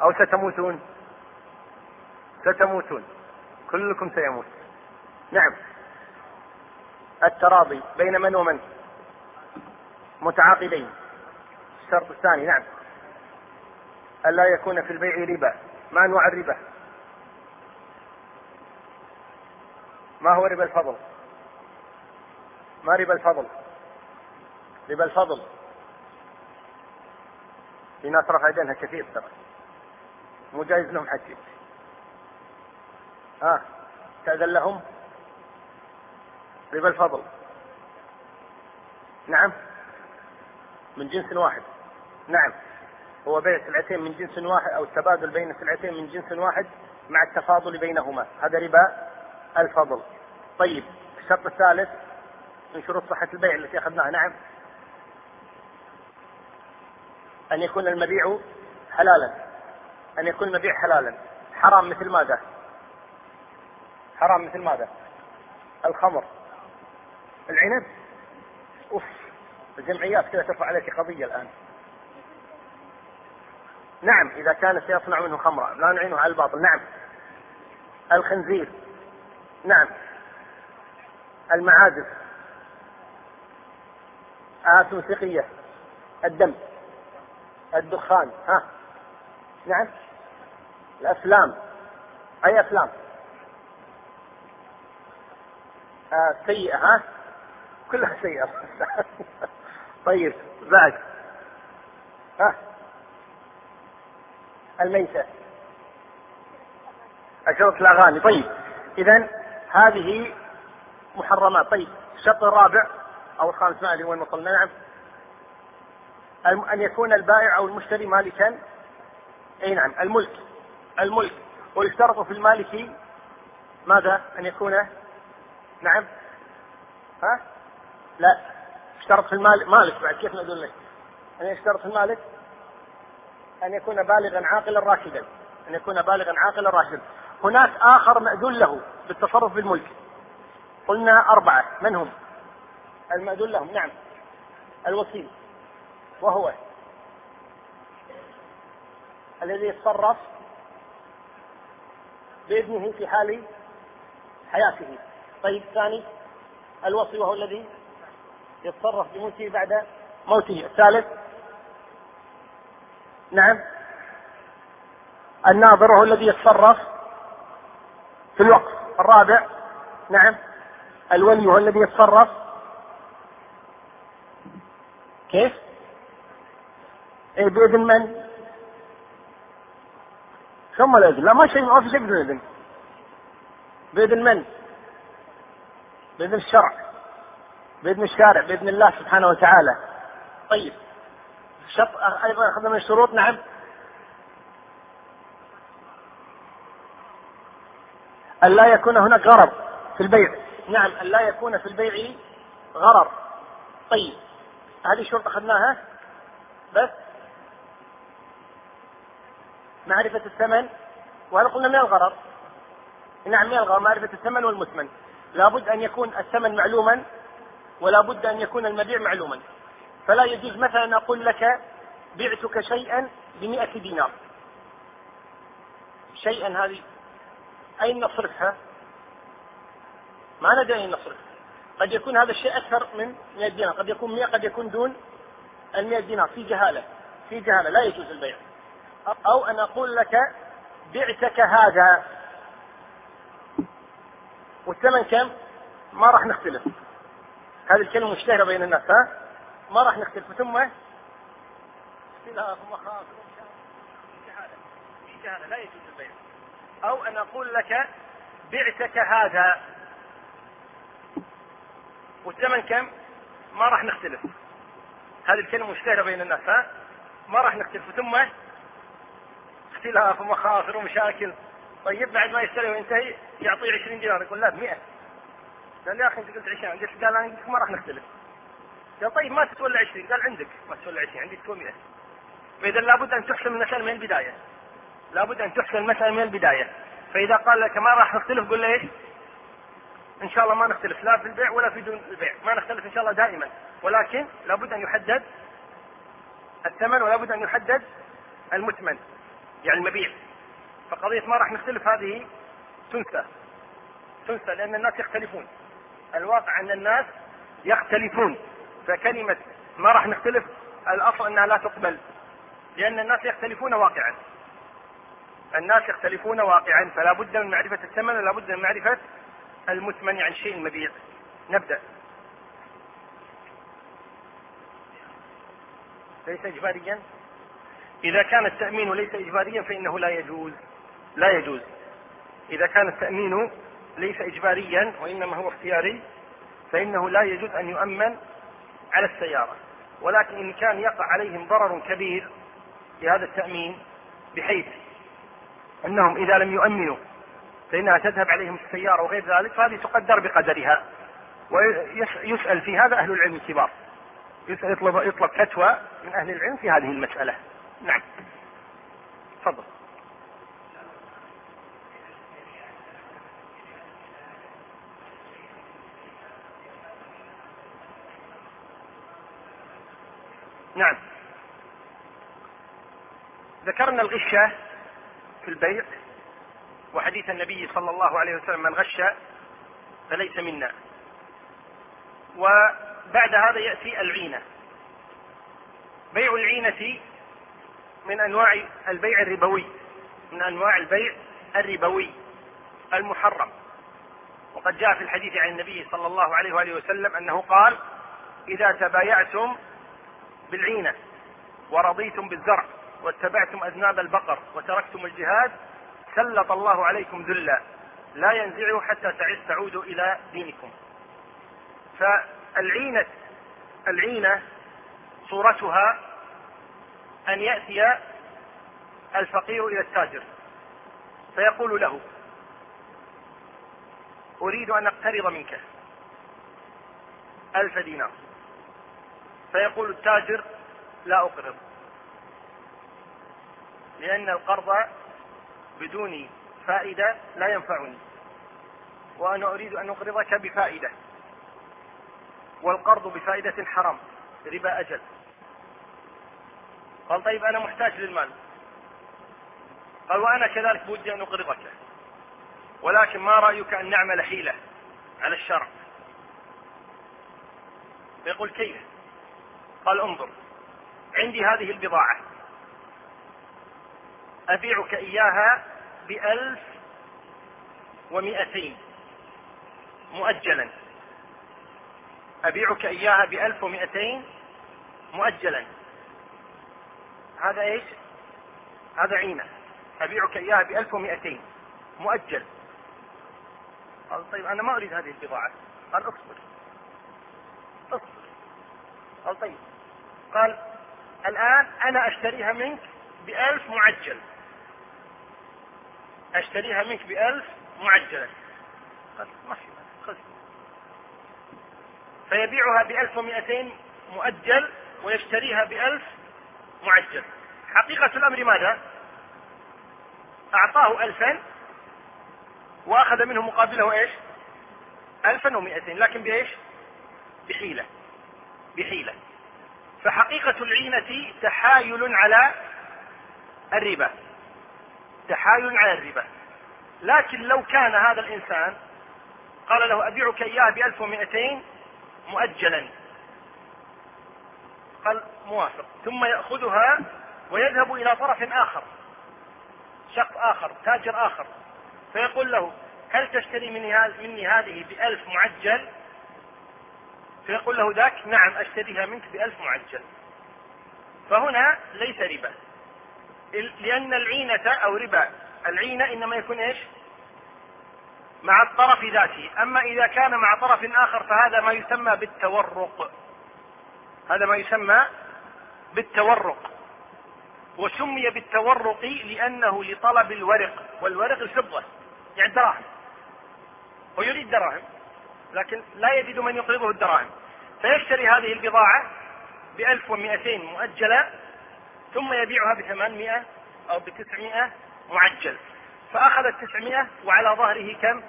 أو ستموتون. ستموتون. كلكم سيموت. نعم. التراضي بين من ومن؟ متعاقدين. الشرط الثاني نعم. ألا يكون في البيع ربا. ما أنواع الربا؟ ما هو ربا الفضل؟ ما ربا الفضل؟ ربا الفضل. في ناس رفع يدينها كثير ترى. مو جايز لهم حكي. ها آه. تأذن لهم؟ ربا الفضل. نعم. من جنس واحد. نعم. هو بيع سلعتين من جنس واحد أو التبادل بين سلعتين من جنس واحد مع التفاضل بينهما. هذا ربا الفضل. طيب الشرط الثالث من شروط صحة البيع التي أخذناها. نعم. أن يكون المبيع حلالا. أن يكون المبيع حلالا. حرام مثل ماذا؟ حرام مثل ماذا؟ الخمر. العنب. أوف الجمعيات كذا ترفع عليك قضية الآن. نعم إذا كان سيصنع منه خمرا لا نعينه على الباطل. نعم. الخنزير. نعم. المعازف. آلات موسيقية. الدم. الدخان. ها. نعم. الأفلام. أي أفلام؟ آه سيئة ها؟ كلها سيئة. طيب بعد. ها؟ الميتة. أشرطة الأغاني. طيب إذا هذه محرمات. طيب الشرط الرابع أو الخامس ما أدري وين وصلنا. نعم. أن يكون البائع أو المشتري مالكا أي نعم الملك. الملك. ويشترط في المالك ماذا؟ أن يكون نعم. ها؟ لا. اشترط في المالك مالك بعد كيف نقول لك؟ أن يشترط في المالك أن يكون بالغا عاقلا راشدا أن يكون بالغا عاقلا راشدا هناك آخر مأذون له بالتصرف بالملك. قلنا أربعة. من هم؟ المأذون لهم. نعم. الوكيل. وهو الذي يتصرف بإذنه في حال حياته طيب الثاني الوصي وهو الذي يتصرف بملكه بعد موته الثالث نعم الناظر هو الذي يتصرف في الوقف الرابع نعم الولي هو الذي يتصرف كيف؟ إيه بإذن من؟ ثم الإذن لا ما شيء ما في شيء بدون إذن بإذن من؟ بإذن الشرع. بإذن الشارع. بإذن الله سبحانه وتعالى. طيب. شرط أيضا أخذنا من الشروط. نعم. أن لا يكون هناك غرض في البيع. نعم أن لا يكون في البيع غرر. طيب. هذه شروط أخذناها. بس. معرفة الثمن وهذا قلنا من الغرر؟ نعم من الغرر معرفة الثمن والمثمن. لابد أن يكون الثمن معلوما ولا بد أن يكون المبيع معلوما. فلا يجوز مثلا أقول لك بعتك شيئا بمئة دينار. شيئا هذه. أين نصرفها؟ ما ندري أين نصرف قد يكون هذا الشيء أكثر من 100 دينار. قد يكون 100 قد يكون دون ال 100 دينار. في جهالة في جهالة. لا يجوز البيع. أو أن أقول لك بعتك هذا. والثمن كم؟ ما راح نختلف. هذه الكلمة مشتهرة بين الناس ها؟ ما راح نختلف. ثم؟ اختلاف مخاطر لا يجوز البيع. أو أن أقول لك بعتك هذا. والثمن كم؟ ما راح نختلف. هذه الكلمة مشتهرة بين الناس ها؟ ما راح نختلف. ثم؟ اختلاف ومخاطر ومشاكل. طيب بعد ما يشتري وينتهي يعطيه 20 دينار يقول لا ب 100 قال يا أخي أنت قلت 20 قلت قال أنا ما راح نختلف. قال طيب ما تتولى 20 قال عندك ما تتولى 20 عندي تسوى 100 فإذا لابد أن تحسن المسألة من البداية. لابد أن تحسن المسألة من البداية. فإذا قال لك ما راح نختلف قل له إيش؟ إن شاء الله ما نختلف. لا في البيع ولا في دون البيع. ما نختلف إن شاء الله دائما. ولكن لابد أن يحدد الثمن ولابد أن يحدد المثمن. يعني المبيع. فقضية ما راح نختلف هذه تنسى. تنسى لأن الناس يختلفون. الواقع أن الناس يختلفون. فكلمة ما راح نختلف الأصل أنها لا تقبل. لأن الناس يختلفون واقعا. الناس يختلفون واقعا. فلا بد من معرفة الثمن ولا بد من معرفة المثمن يعني الشيء المبيع. نبدأ. ليس إجباريا. إذا كان التأمين ليس إجباريا فإنه لا يجوز. لا يجوز. إذا كان التأمين ليس إجباريا وإنما هو اختياري فإنه لا يجوز أن يؤمن على السيارة. ولكن إن كان يقع عليهم ضرر كبير في هذا التأمين بحيث أنهم إذا لم يؤمنوا فإنها تذهب عليهم السيارة وغير ذلك فهذه تقدر بقدرها. ويسأل في هذا أهل العلم الكبار. يسأل يطلب يطلب فتوى من أهل العلم في هذه المسألة. نعم. تفضل. نعم. ذكرنا الغشة في البيع وحديث النبي صلى الله عليه وسلم من غش فليس منا. وبعد هذا يأتي العينة. بيع العينة من أنواع البيع الربوي من أنواع البيع الربوي المحرم. وقد جاء في الحديث عن النبي صلى الله عليه وآله وسلم أنه قال إذا تبايعتم بالعينة ورضيتم بالزرع واتبعتم أذناب البقر وتركتم الجهاد سلط الله عليكم ذلا لا ينزعه حتى تعودوا إلى دينكم. فالعينة العينة صورتها أن يأتي الفقير إلى التاجر. فيقول له أريد أن أقترض منك ألف دينار. فيقول التاجر لا أقرض لأن القرض بدون فائدة لا ينفعني وأنا أريد أن أقرضك بفائدة والقرض بفائدة حرام ربا أجل. قال طيب أنا محتاج للمال. قال وأنا كذلك بودي أن أقرضك. ولكن ما رأيك أن نعمل حيلة على الشرع؟ يقول كيف؟ قال انظر عندي هذه البضاعة. أبيعك إياها بألف ومئتين مؤجلا. أبيعك إياها بألف ومئتين مؤجلا. هذا إيش؟ هذا عينة. أبيعك إياها بألف ومئتين. مؤجل. قال طيب أنا ما أريد هذه البضاعة. قال اصبر. اصبر. قال طيب. قال الآن أنا أشتريها منك بألف معجل. أشتريها منك بألف معجلة. قال ما في خذ. فيبيعها بألف ومئتين مؤجل ويشتريها بألف معجل حقيقة الأمر ماذا؟ أعطاه ألفا وأخذ منه مقابله إيش؟ ألفا ومئتين لكن بإيش؟ بحيلة. بحيلة. فحقيقة العينة تحايل على الربا. تحايل على الربا. لكن لو كان هذا الإنسان قال له أبيعك إياها بألف ومئتين مؤجلا. قال موافق. ثم يأخذها ويذهب إلى طرف آخر. شخص آخر تاجر آخر. فيقول له هل تشتري مني, مني هذه بألف معجل؟ فيقول له ذاك نعم أشتريها منك بألف معجل. فهنا ليس ربا. لأن العينة أو ربا. العينة إنما يكون إيش؟ مع الطرف ذاته. أما إذا كان مع طرف آخر فهذا ما يسمى بالتورق. هذا ما يسمى بالتورق وسمي بالتورق لأنه لطلب الورق والورق الفضة يعني الدراهم. ويريد دراهم لكن لا يجد من يقرضه الدراهم. فيشتري هذه البضاعة بألف ومئتين مؤجلة ثم يبيعها بثمانمائة أو بتسعمائة معجل. فأخذ التسعمائة وعلى ظهره كم؟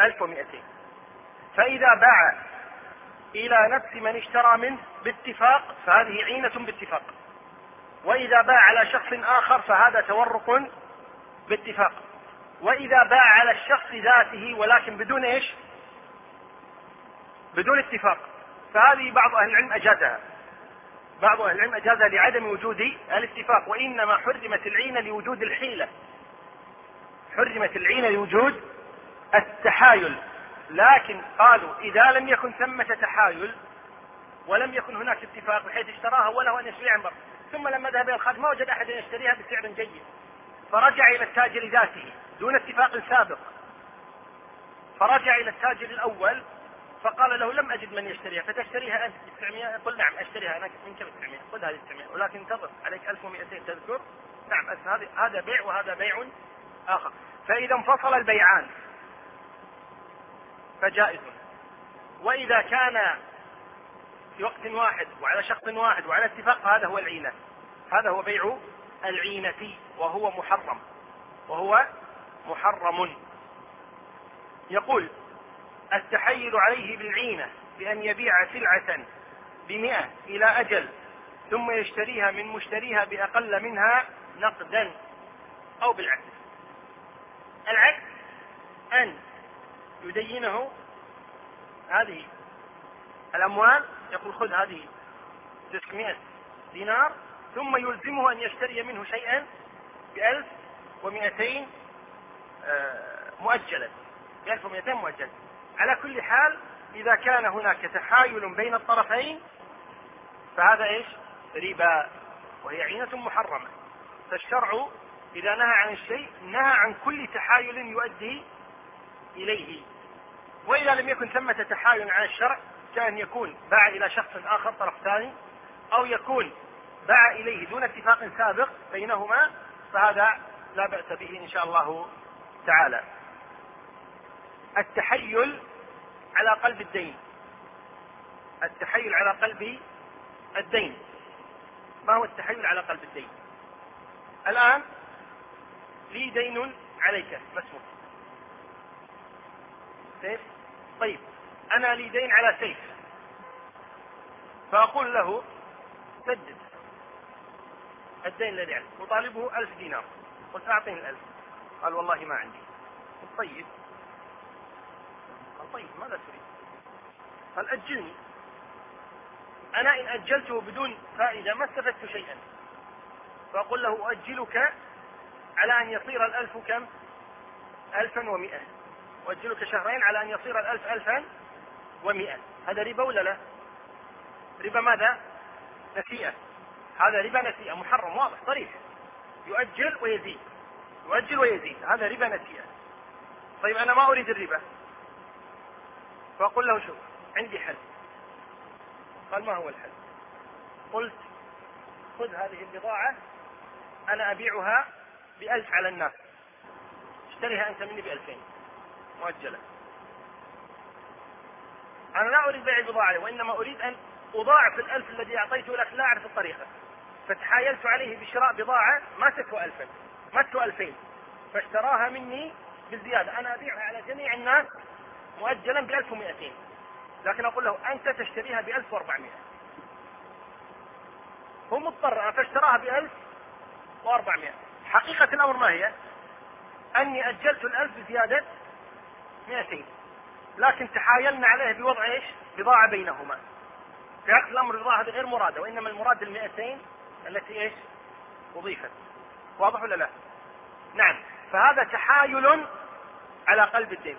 ألف ومئتين. فإذا باع إلى نفس من اشترى منه باتفاق فهذه عينة باتفاق. وإذا باع على شخص آخر فهذا تورق باتفاق. وإذا باع على الشخص ذاته ولكن بدون إيش؟ بدون اتفاق. فهذه بعض أهل العلم أجازها. بعض أهل العلم أجازها لعدم وجود الاتفاق. وإنما حرمت العينة لوجود الحيلة. حرمت العينة لوجود التحايل. لكن قالوا إذا لم يكن ثمة تحايل ولم يكن هناك اتفاق بحيث اشتراها وله أن يشتريها عن ثم لما ذهب إلى الخارج ما وجد أحد يشتريها بسعر جيد. فرجع إلى التاجر ذاته دون اتفاق سابق. فرجع إلى التاجر الأول فقال له لم أجد من يشتريها. فتشتريها أنت ب 900 قل نعم أشتريها أنا. منك ب 900 خذ هذه 900 ولكن انتظر عليك 1200 تذكر. نعم هذا بيع وهذا بيع آخر. فإذا انفصل البيعان. فجائز. وإذا كان في وقت واحد وعلى شخص واحد وعلى اتفاق فهذا هو العينة. هذا هو بيع العينة وهو محرم. وهو محرم. يقول التحيل عليه بالعينة بأن يبيع سلعة بمئة إلى أجل ثم يشتريها من مشتريها بأقل منها نقدا أو بالعكس. العكس أن يدينه هذه الأموال يقول خذ هذه 600 دينار ثم يلزمه أن يشتري منه شيئا بألف ومئتين آه، مؤجلا. بألف ومئتين مؤجلا. على كل حال إذا كان هناك تحايل بين الطرفين فهذا إيش؟ ربا وهي عينة محرمة. فالشرع إذا نهى عن الشيء نهى عن كل تحايل يؤدي إليه. وإذا لم يكن ثمة تحايل عن الشرع كأن يكون باع إلى شخص آخر طرف ثاني أو يكون باع إليه دون اتفاق سابق بينهما فهذا لا بأس به إن شاء الله تعالى. التحيل على قلب الدين. التحيل على قلب الدين. ما هو التحيل على قلب الدين؟ الآن لي دين عليك ما سيف طيب. أنا لي دين على سيف. فأقول له سدد. الدين الذي عليك. أطالبه ألف دينار. قلت أعطيني الألف. قال والله ما عندي. قلت طيب. قال طيب ماذا تريد؟ قال أجلني. أنا إن أجلته بدون فائدة ما استفدت شيئا. فأقول له أؤجلك على أن يصير الألف كم؟ ألفا ومئة. أؤجلك شهرين على أن يصير الألف ألفا ومئة. هذا ربا ولا لا؟ ربا ماذا؟ نسيئة. هذا ربا نسيئة. محرم واضح صريح. يؤجل ويزيد. يؤجل ويزيد. هذا ربا نسيئة. طيب أنا ما أريد الربا. فأقول له شوف عندي حل. قال ما هو الحل؟ قلت خذ هذه البضاعة أنا أبيعها بألف على الناس. اشتريها أنت مني بألفين. مؤجلة. أنا لا أريد بيع البضاعة وإنما أريد أن أضاعف الألف الذي أعطيته لك لا أعرف الطريقة. فتحايلت عليه بشراء بضاعة ما تسوى ألفا ما تسوى ألفين. فاشتراها مني بالزيادة أنا أبيعها على جميع الناس مؤجلا ب 1200 لكن أقول له أنت تشتريها ب 1400 هو مضطر فاشتراها ب 1400 حقيقة الأمر ما هي؟ أني أجلت الألف بزيادة 200 لكن تحايلنا عليه بوضع إيش؟ بضاعة بينهما. في عقد الأمر البضاعة هذه غير مرادة وإنما المراد ال 200 التي إيش؟ أضيفت. واضح ولا لا؟ نعم، فهذا تحايل على قلب الدين.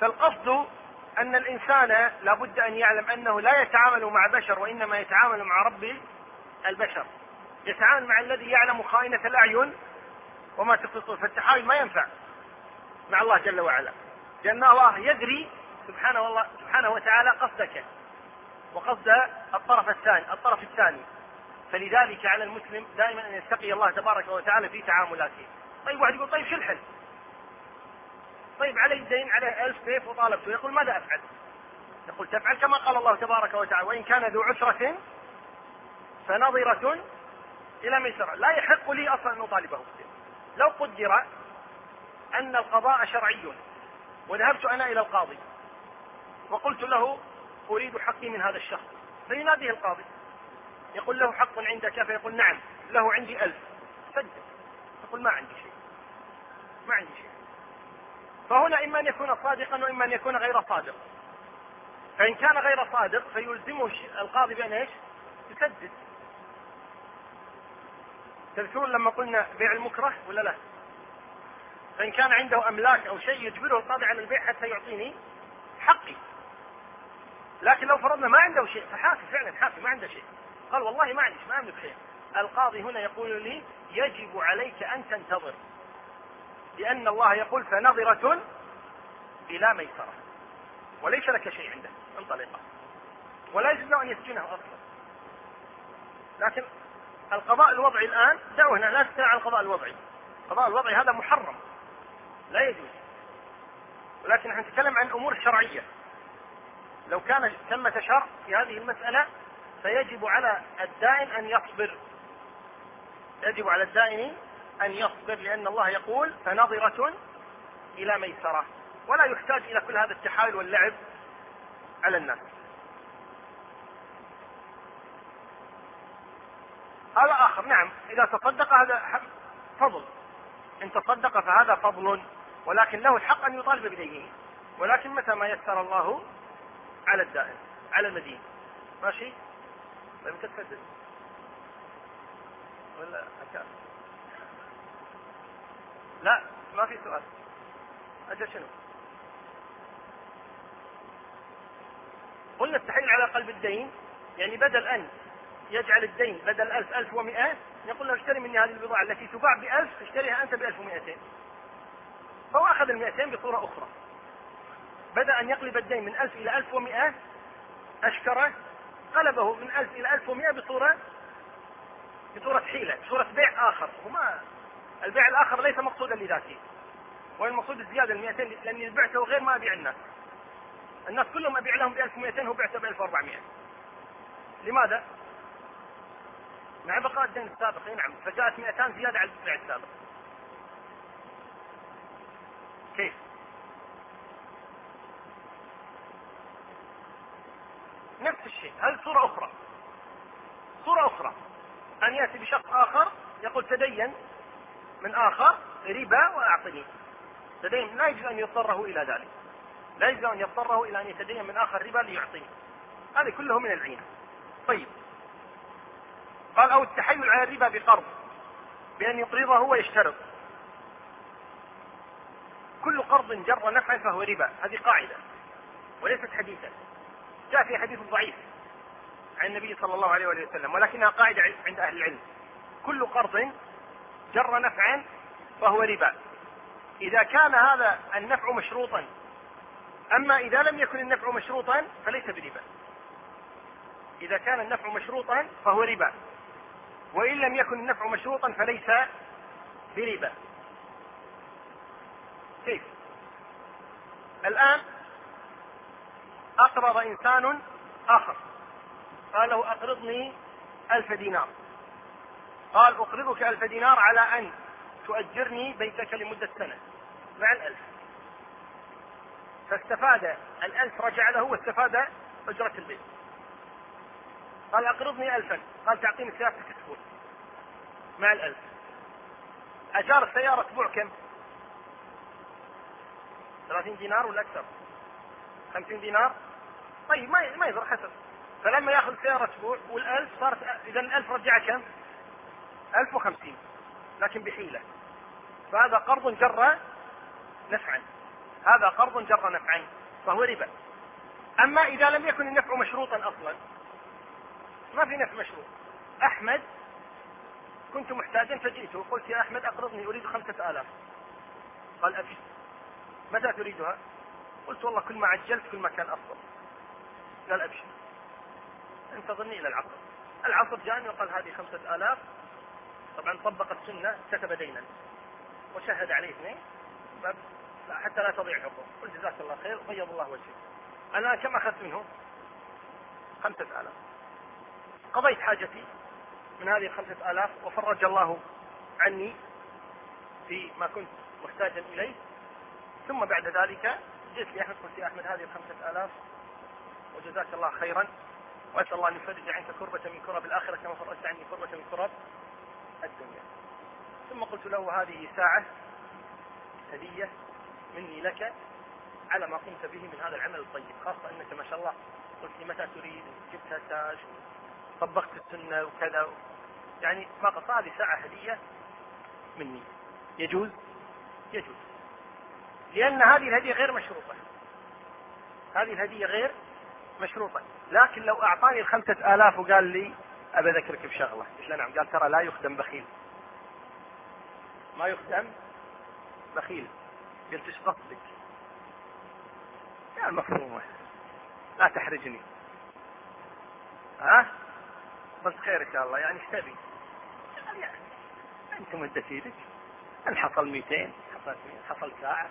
فالقصد أن الإنسان لابد أن يعلم أنه لا يتعامل مع بشر وإنما يتعامل مع رب البشر يتعامل مع الذي يعلم خائنة الأعين وما تخفي فالتحايل ما ينفع مع الله جل وعلا لأن الله يدري سبحانه والله سبحانه وتعالى قصدك. وقصد الطرف الثاني الطرف الثاني. فلذلك على المسلم دائما أن يتقي الله تبارك وتعالى في تعاملاته. طيب واحد يقول طيب شو الحل؟ طيب علي دين عليه ألف كيف وطالبته؟ يقول ماذا أفعل؟ يقول تفعل كما قال الله تبارك وتعالى وإن كان ذو عسرة فنظرة إلى ميسرة لا يحق لي أصلا أن أطالبه. لو قدر أن القضاء شرعي وذهبت أنا إلى القاضي وقلت له أريد حقي من هذا الشخص. فيناديه القاضي. يقول له حق عندك؟ فيقول نعم له عندي ألف. صدق يقول ما عندي شيء. ما عندي شيء. فهنا إما أن يكون صادقا وإما أن يكون غير صادق. فإن كان غير صادق فيلزمه القاضي بأن إيش؟ يسدد. تذكرون لما قلنا بيع المكره ولا لا؟ فإن كان عنده أملاك أو شيء يجبره القاضي على البيع حتى يعطيني حقي. لكن لو فرضنا ما عنده شيء فحافي فعلا حافي ما عنده شيء. قال والله ما عندي ما أملك شيء. القاضي هنا يقول لي يجب عليك أن تنتظر. لأن الله يقول فنظرة إلى ميسرة. وليس لك شيء عنده انطلق ولا يجوز أن يسجنه أصلا. لكن القضاء الوضعي الآن دعوة هنا لا تستمع القضاء الوضعي. القضاء الوضعي هذا محرم. لا يجوز. ولكن نحن نتكلم عن أمور شرعية. لو كان ثمة شر في هذه المسألة فيجب على الدائن أن يصبر. يجب على الدائن أن يصبر لأن الله يقول فنظرة إلى ميسرة. ولا يحتاج إلى كل هذا التحايل واللعب على الناس. هذا آخر. نعم إذا تصدق هذا فضل. إن تصدق فهذا فضل ولكن له الحق أن يطالب بدينه ولكن متى ما يسر الله على الدائن على المدين ماشي؟ طيب انت تسدد ولا أكاد. لا ما في سؤال. أجل شنو؟ قلنا التحليل على قلب الدين يعني بدل أن يجعل الدين بدل ألف ألف ومئة يقول له اشتري مني هذه البضاعة التي تباع بألف اشتريها أنت بألف ومئتين. فهو أخذ المئتين بصورة أخرى. بدأ أن يقلب الدين من ألف إلى ألف ومئة أشكرة قلبه من ألف إلى ألف ومئة بصورة بصورة حيلة بصورة بيع آخر. وما البيع الآخر ليس مقصودا لذاته والمقصود الزيادة ال 200 لأني بعته غير ما أبيع الناس. الناس كلهم أبيع لهم ب 1200 هو بعته ب 1400 لماذا؟ مع بقاء الدين السابق نعم فجاءت 200 زيادة على البيع السابق كيف؟ نفس الشيء هل صورة أخرى؟ صورة أخرى. أن يأتي بشخص آخر يقول تدين من آخر ربا وأعطني. تدين لا يجوز أن يضطره إلى ذلك. لا يجوز أن يضطره إلى أن يتدين من آخر ربا ليعطيه هذه كله من العين. طيب. قال أو التحيل على الربا بقرض بأن يقرضه ويشترط. كل قرض جر نفعا فهو ربا. هذه قاعدة وليست حديثا. جاء في حديث ضعيف. عن النبي صلى الله عليه وسلم ولكنها قاعدة عند أهل العلم. كل قرض جر نفعا فهو ربا. إذا كان هذا النفع مشروطا أما إذا لم يكن النفع مشروطا فليس بربا. إذا كان النفع مشروطا فهو ربا. وإن لم يكن النفع مشروطا فليس بربا. كيف؟ الآن أقرض إنسان آخر. قال له أقرضني ألف دينار. قال أقرضك ألف دينار على أن تؤجرني بيتك لمدة سنة. مع الألف. فاستفاد الألف رجع له واستفاد أجرة البيت. قال أقرضني ألفا. قال تعطيني سيارة تكون مع الألف. أجار السيارة أسبوع كم؟ 30 دينار ولا أكثر؟ 50 دينار؟ طيب ما ما يضر حسب. فلما ياخذ سيارة أسبوع والألف صارت إذا الألف رجع كم؟ 1050 لكن بحيلة. فهذا قرض جر نفعا. هذا قرض جر نفعا فهو ربا. أما إذا لم يكن النفع مشروطا أصلا ما في نفع مشروط. أحمد كنت محتاجا فجئت وقلت يا أحمد أقرضني أريد خمسة آلاف. قال أبشر متى تريدها؟ قلت والله كل ما عجلت كل ما كان أفضل. قال أبشر انتظرني إلى العصر. العصر جاءني وقال هذه خمسة آلاف. طبعا طبق السنة كتب دينا. وشهد عليه اثنين. حتى لا تضيع حقوق قلت جزاك الله خير بيض الله وجهك أنا كم أخذت منه؟ خمسة آلاف. قضيت حاجتي من هذه الخمسة آلاف وفرج الله عني في ما كنت محتاجا إليه. ثم بعد ذلك جئت لأحمد قلت يا أحمد هذه الخمسة آلاف وجزاك الله خيرا. وأسأل الله أن يفرج عنك كربة من كرب الآخرة كما فرجت عني كربة من كرب الدنيا. ثم قلت له هذه ساعة هدية مني لك على ما قمت به من هذا العمل الطيب خاصة أنك ما شاء الله قلت لي متى تريد؟ جبت تاج طبقت السنة وكذا. يعني ما قصى هذه ساعة هدية مني. يجوز؟ يجوز. لأن هذه الهدية غير مشروطة. هذه الهدية غير مشروطة. لكن لو أعطاني الخمسة آلاف وقال لي أبى أذكرك بشغلة. قلت له نعم. قال ترى لا يخدم بخيل. ما يخدم؟ بخيل. قلت إيش قصدك؟ يا مفهومة لا تحرجني. ها؟ قلت خير إن شاء الله. يعني إيش تبي؟ يعني أنت مدة إيدك. أن حصل 200 حصل حصل ساعة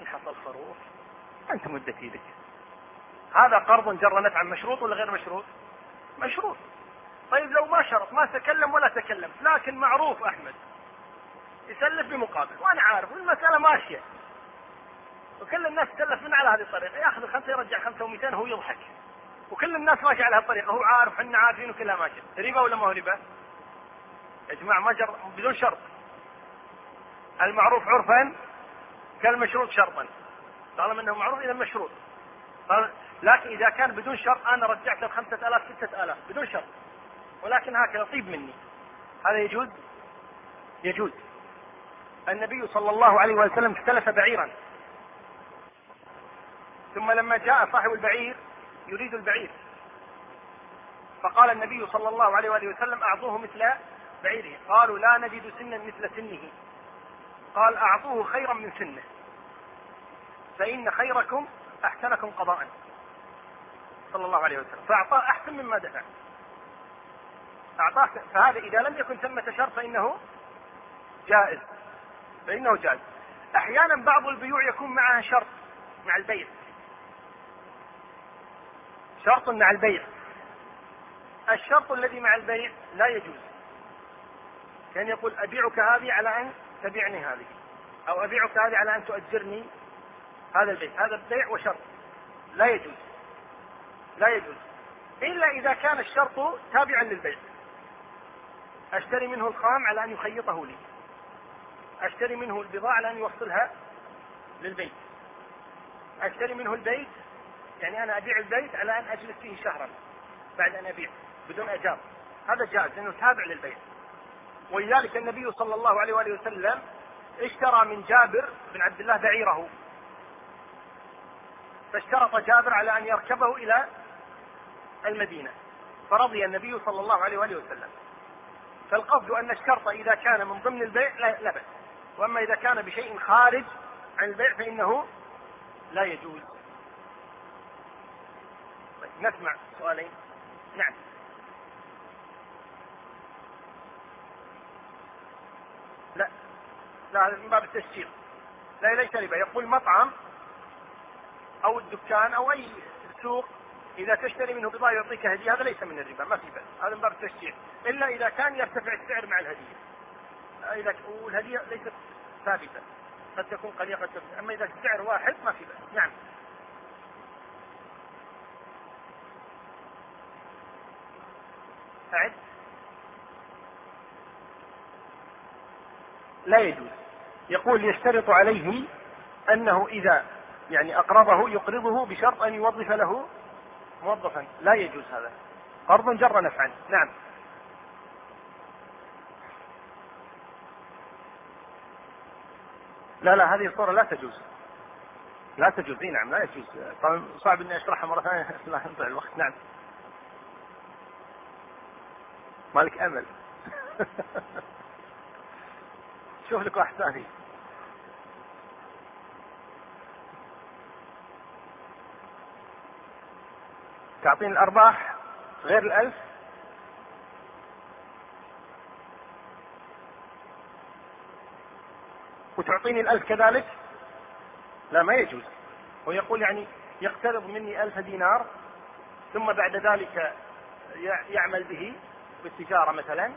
أن حصل خروف أنت مدة إيدك. هذا قرض جر نفعا مشروط ولا غير مشروط؟ مشروط. طيب لو ما شرط ما تكلم ولا تكلم لكن معروف أحمد يسلف بمقابل وأنا عارف والمسألة ماشية. وكل الناس تسلف من على هذه الطريقة ياخذ الخمسه يرجع خمسة و200 هو يضحك. وكل الناس ماشيه على هالطريقة هو عارف إحنا عارفين وكلها ماشيه ربا ولا ما هو ربا؟ يا جماعة ما جر بدون شرط. المعروف عرفا كالمشروط شرطا. طالما إنه معروف إذا مشروط. لكن إذا كان بدون شرط أنا رجعت له خمسة آلاف ستة آلاف بدون شرط. ولكن هكذا طيب مني. هذا يجوز؟ يجوز. النبي صلى الله عليه وسلم استلف بعيرا. ثم لما جاء صاحب البعير يريد البعير. فقال النبي صلى الله عليه وآله وسلم أعطوه مثل بعيره. قالوا لا نجد سنا مثل سنه. قال أعطوه خيرا من سنه. فإن خيركم أحسنكم قضاء. صلى الله عليه وسلم. فأعطاه أحسن مما دفع. أعطاه فهذا إذا لم يكن ثمة شرط فإنه جائز. فإنه جائز. أحيانا بعض البيوع يكون معها شرط مع البيع. شرط مع البيع. الشرط الذي مع البيع لا يجوز. كان يقول أبيعك هذه على أن تبيعني هذه أو أبيعك هذه على أن تؤجرني هذا البيت هذا البيع وشرط. لا يجوز. لا يجوز. إلا إذا كان الشرط تابعا للبيع. أشتري منه الخام على أن يخيطه لي. أشتري منه البضاعة على أن يوصلها للبيت. أشتري منه البيت يعني أنا أبيع البيت على أن أجلس فيه شهرا بعد أن أبيع بدون أجار هذا جائز لأنه تابع للبيع. ولذلك النبي صلى الله عليه وآله وسلم اشترى من جابر بن عبد الله بعيره. فاشترط جابر على أن يركبه إلى المدينة فرضي النبي صلى الله عليه وآله وسلم. فالقصد أن الشرط إذا كان من ضمن البيع لا بأس. وأما إذا كان بشيء خارج عن البيع فإنه لا يجوز. طيب نسمع سؤالين. نعم. لا لا هذا من باب التسجيل لا ليس ربا. يقول مطعم أو الدكان أو أي سوق إذا تشتري منه بضاعة يعطيك هدية هذا ليس من الربا ما في بأس. هذا من باب التشجيع. إلا إذا كان يرتفع السعر مع الهدية. إذا والهدية ليست ثابتة قد تكون قليلة قد تكون أما إذا السعر واحد ما في بأس. نعم. أعد. لا يجوز. يقول يشترط عليه أنه إذا يعني أقرضه يقرضه بشرط أن يوظف له موظفا. لا يجوز هذا. قرض جر نفعا. نعم. لا لا هذه الصورة لا تجوز. لا تجوز. إي نعم لا يجوز. طبعا صعب إني أشرحها مرة ثانية. لا ينطع الوقت. نعم. مالك أمل. شوف لك واحد ثاني. تعطيني الأرباح غير الألف؟ وتعطيني الألف كذلك؟ لا ما يجوز. هو يقول يعني يقترض مني ألف دينار ثم بعد ذلك يعمل به بالتجارة مثلا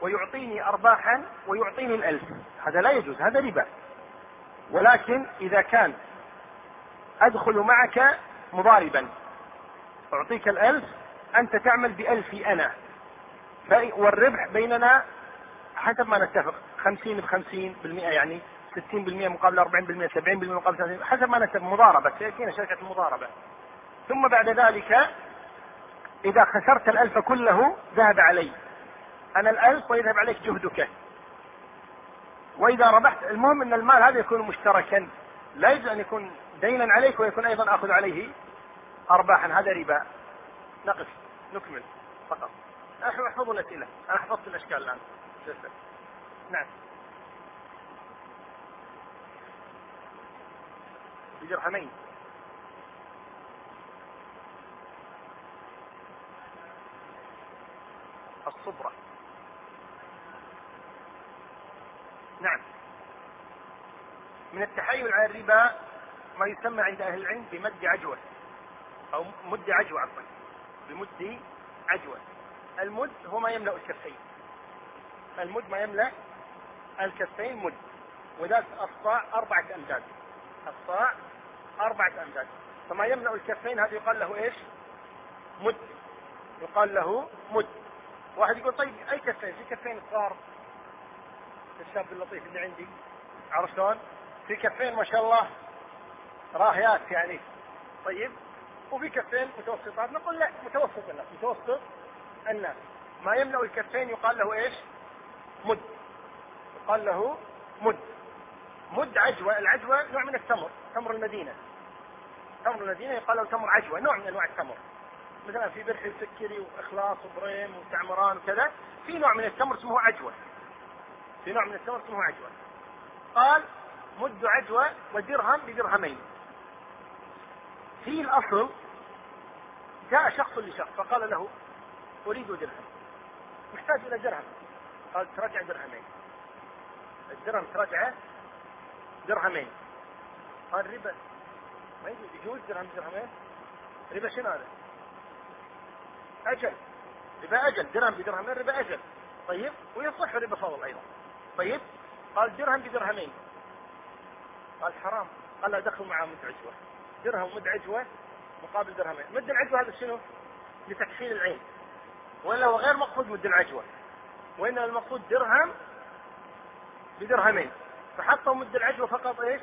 ويعطيني أرباحا ويعطيني الألف. هذا لا يجوز هذا ربا. ولكن إذا كان أدخل معك مضاربا. أعطيك الألف أنت تعمل بألفي أنا. والربح بيننا حسب ما نتفق خمسين بخمسين بالمئة يعني ستين بالمئة مقابل أربعين بالمئة سبعين بالمئة مقابل ثلاثين حسب ما نتفق مضاربة سيأتينا شركة المضاربة. ثم بعد ذلك إذا خسرت الألف كله ذهب علي. أنا الألف ويذهب عليك جهدك. وإذا ربحت المهم أن المال هذا يكون مشتركا. لا يجوز أن يكون دينا عليك ويكون أيضا أخذ عليه. أرباحا. هذا ربا. نقف. نكمل. فقط. احفظوا الأسئلة. أنا حفظت الأشكال الآن. نعم. بجرحمين الصبرة. نعم. من التحايل على الربا ما يسمى عند أهل العلم بمد عجوة. أو مد عجوة عفوا. بمد عجوة. المد هو ما يملأ الكفين. المد ما يملأ الكفين مد. وذلك الصاع أربعة أمداد الصاع أربعة أمداد فما يملأ الكفين هذا يقال له إيش؟ مد. يقال له مد. واحد يقول طيب أي كفين؟ في كفين صغار الشاب اللطيف اللي عندي. عرفت شلون؟ في كفين ما شاء الله راهيات يعني. طيب وفي كفين متوسطات نقول لا متوسط الناس متوسط. الناس ما يملأ الكفين يقال له إيش؟ مد. يقال له مد. مد عجوة. العجوة نوع من التمر تمر المدينة. تمر المدينة يقال له تمر عجوة نوع من أنواع التمر. مثلا في برحي وسكري وإخلاص وبريم وتعمران وكذا في نوع من التمر اسمه عجوة. في نوع من التمر اسمه عجوة. قال مد عجوة ودرهم بدرهمين. في الأصل جاء شخص لشخص فقال له أريد درهم. محتاج إلى درهم. قال ترجع درهمين. الدرهم ترجعه درهمين. قال ربا. ما يجوز درهم درهمين؟ ربا شنو هذا؟ أجل. ربا أجل. درهم بدرهمين ربا أجل. طيب ويصح ربا فضل أيضا. طيب قال درهم بدرهمين. قال حرام. قال لا دخل معاه مد عجوة درهم مد عجوة مقابل درهمين، مد العجوة هذا شنو؟ لتكفين العين. ولا هو غير مقصود مد العجوة. وإنما المقصود درهم بدرهمين. فحطوا مد العجوة فقط إيش؟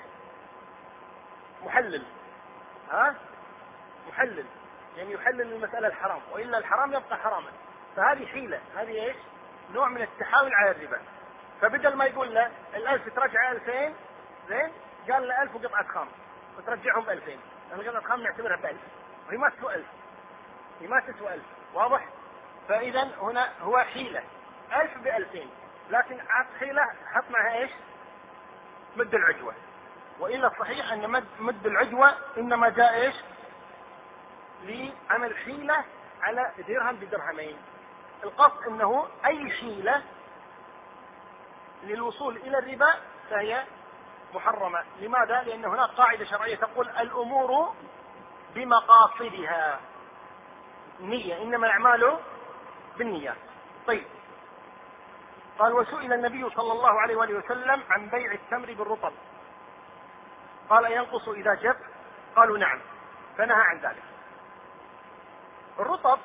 محلل. ها؟ محلل. يعني يحلل المسألة الحرام، وإلا الحرام يبقى حراما. فهذه حيلة، هذه إيش؟ نوع من التحايل على الربا. فبدل ما يقول له الألف ترجع 2000 زين؟ قال له 1000 وقطعة خام وترجعهم 2000 مجرد الخام نعتبرها بألف رماسته ألف رماسته ألف واضح؟ فإذا هنا هو حيلة. ألف بألفين. لكن عط حيلة حط معها إيش؟ مد العجوة. وإلا الصحيح أن مد, مد العجوة إنما جاء إيش؟ لعمل حيلة على درهم بدرهمين. القصد أنه أي حيلة للوصول إلى الربا فهي محرمة. لماذا؟ لأن هناك قاعدة شرعية تقول الأمور بمقاصدها. نية إنما الأعمال بالنيات طيب. قال وسئل النبي صلى الله عليه وآله وسلم عن بيع التمر بالرطب. قال ينقص إذا جف قالوا نعم. فنهى عن ذلك. الرطب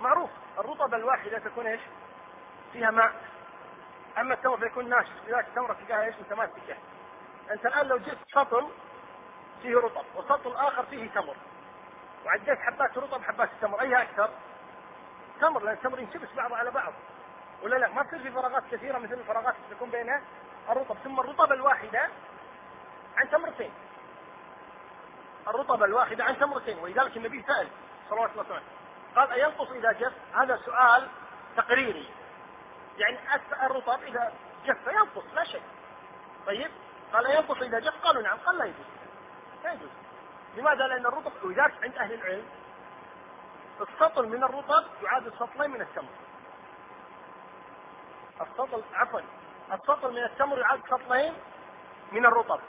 معروف. الرطب الواحدة تكون إيش؟ فيها ماء. أما التمر فيكون ناشف. لذلك التمره تلقاها إيش؟ متماسكه أنت الآن لو جبت سطل فيه رطب وسطل اخر فيه تمر. وعديت حبات رطب حبات التمر. أيها أكثر؟ تمر لأن التمر ينشبس بعضه على بعض. ولا لا؟ ما تصير في فراغات كثيرة مثل الفراغات اللي تكون بين الرطب. ثم الرطب الواحدة عن تمرتين. الرطب الواحدة عن تمرتين. ولذلك النبي سأل صلوات الله وسلامه قال أينقص إذا جف؟ هذا سؤال تقريري. يعني الرطب إذا جف ينقص لا شيء طيب؟ قال ينقص إذا جف قالوا نعم قال لا يجوز. لا يجوز. لماذا؟ لأن الرطب ولذلك عند أهل العلم. السطل من الرطب يعادل سطلين من التمر. السطل عفوا السطل من التمر يعادل سطلين من الرطب.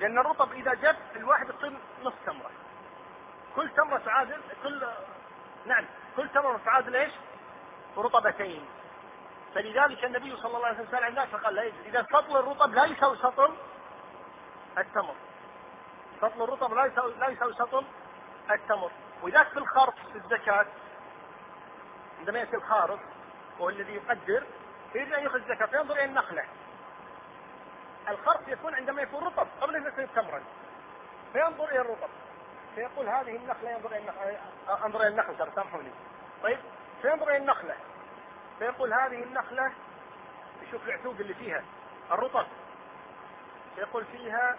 لأن الرطب إذا جف الواحد يصير نص تمرة. كل تمرة تعادل كل نعم كل تمرة تعادل إيش؟ رطبتين. فلذلك النبي صلى الله عليه وسلم سأل فقال لا يجوز. إذا سطل الرطب لا يساوي سطل التمر. سطل الرطب لا يساوي لا يساوي سطل التمر. ولذلك في الخرص في الزكاة. عندما يأتي الخارص وهو الذي يقدر يريد أن يأخذ الزكاة فينظر إلى النخلة. الخرص يكون عندما يكون رطب قبل أن يكون تمرا. فينظر إلى الرطب. فيقول هذه النخلة ينظر إلى النخلة أنظر إلى النخل ترى سامحوني. طيب فينظر إلى النخلة. فيقول هذه النخلة يشوف العتوق اللي فيها الرطب. فيقول فيها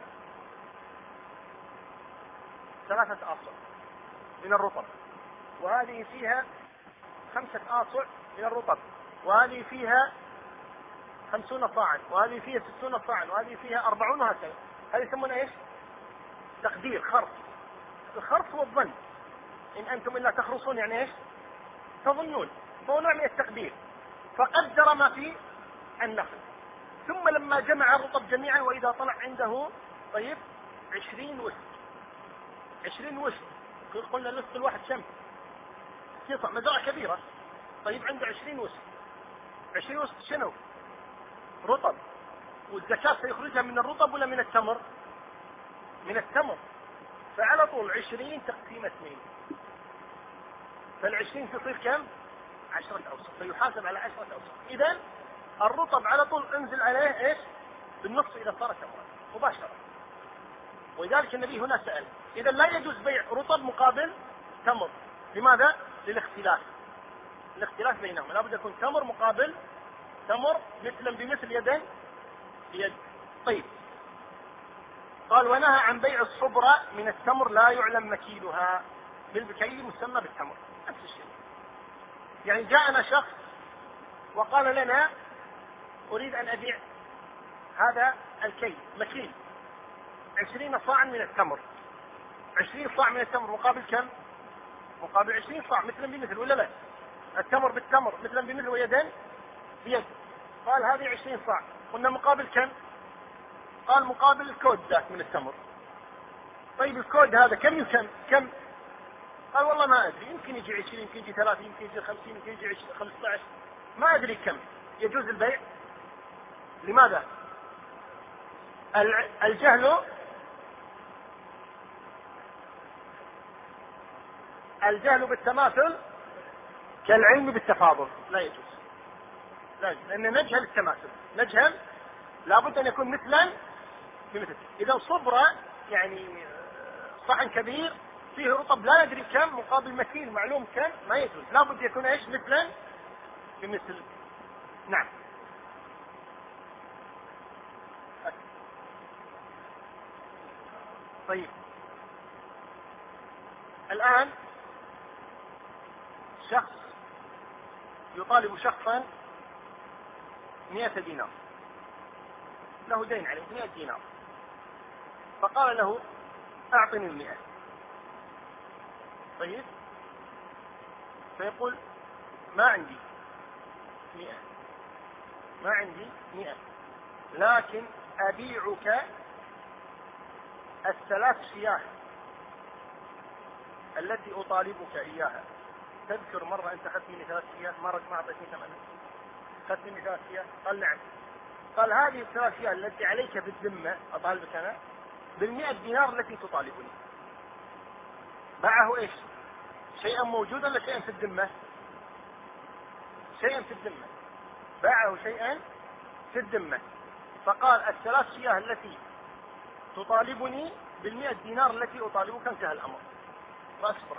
ثلاثة آصع من الرطب. وهذه فيها خمسة آصع من الرطب. وهذه فيها خمسون صاعا وهذه فيها ستون صاعا وهذه فيها أربعون وهكذا هذه يسمونها إيش؟ تقدير خرص الخرص هو الظن. إن أنتم إلا تخرصون يعني إيش؟ تظنون. فهو نوع من التقدير. فقدر ما في النخل ثم لما جمع الرطب جميعا وإذا طلع عنده طيب عشرين وسط عشرين وسط قلنا النصف الواحد؟ 60 صاع مزرعة كبيرة طيب عنده 20 وسط 20 وسط شنو؟ رطب والزكاة سيخرجها من الرطب ولا من التمر؟ من التمر فعلى طول 20 تقسيم اثنين فالعشرين تصير كم؟ عشرة أوسط فيحاسب على عشرة أوسط. إذا الرطب على طول انزل عليه إيش؟ بالنص إذا صار تمرا مباشرة. ولذلك النبي هنا سأل إذا لا يجوز بيع رطب مقابل تمر. لماذا؟ للاختلاف. الاختلاف بينهما. لابد يكون تمر مقابل تمر مثلا بمثل يدا بيد طيب. قال ونهى عن بيع الصبرة من التمر لا يعلم مكيلها. بالبكيل مسمى بالتمر. نفس الشيء. يعني جاءنا شخص وقال لنا أريد أن أبيع هذا الكيل مكيل عشرين صاعا من التمر. عشرين صاع من التمر مقابل كم؟ مقابل عشرين صاع مثلا بمثل ولا لا؟ التمر بالتمر مثلا بمثل ويدين؟ بيد. قال هذه عشرين صاع. قلنا مقابل كم؟ قال مقابل الكود ذاك من التمر. طيب الكود هذا كم كم كم؟ قال والله ما أدري يمكن يجي 20 يمكن يجي 30 يمكن يجي 50 يمكن يجي 15 ما أدري كم. يجوز البيع؟ لماذا؟ الجهل الجهل بالتماثل كالعلم بالتفاضل. لا يجوز. لا يجوز. لأن نجهل التماثل. نجهل لابد أن يكون مثلا بمثل. إذا صبرة يعني صحن كبير فيه رطب لا ندري كم مقابل مثيل معلوم كم ما يجوز. لابد يكون إيش؟ مثلا بمثل. نعم. طيب. الآن شخص يطالب شخصا مئة دينار. له دين عليه مئة دينار. فقال له أعطني المئة. طيب؟ فيقول ما عندي مئة. ما عندي مئة. لكن أبيعك الثلاث شياه التي أطالبك إياها. تذكر مرة أنت أخذت مني ثلاث شياه مرة ما أعطيتني ثمنها. أخذت مني ثلاث شياه قال نعم. قال هذه الثلاث شياه التي عليك بالذمة أطالبك أنا بالمئة دينار التي تطالبني. باعه إيش؟ شيئا موجودا ولا شيئا في الذمة؟ شيئا في الذمة. باعه شيئا في الذمة. فقال الثلاث شياه التي تطالبني بالمئة دينار التي أطالبك انتهى الأمر. فأصبر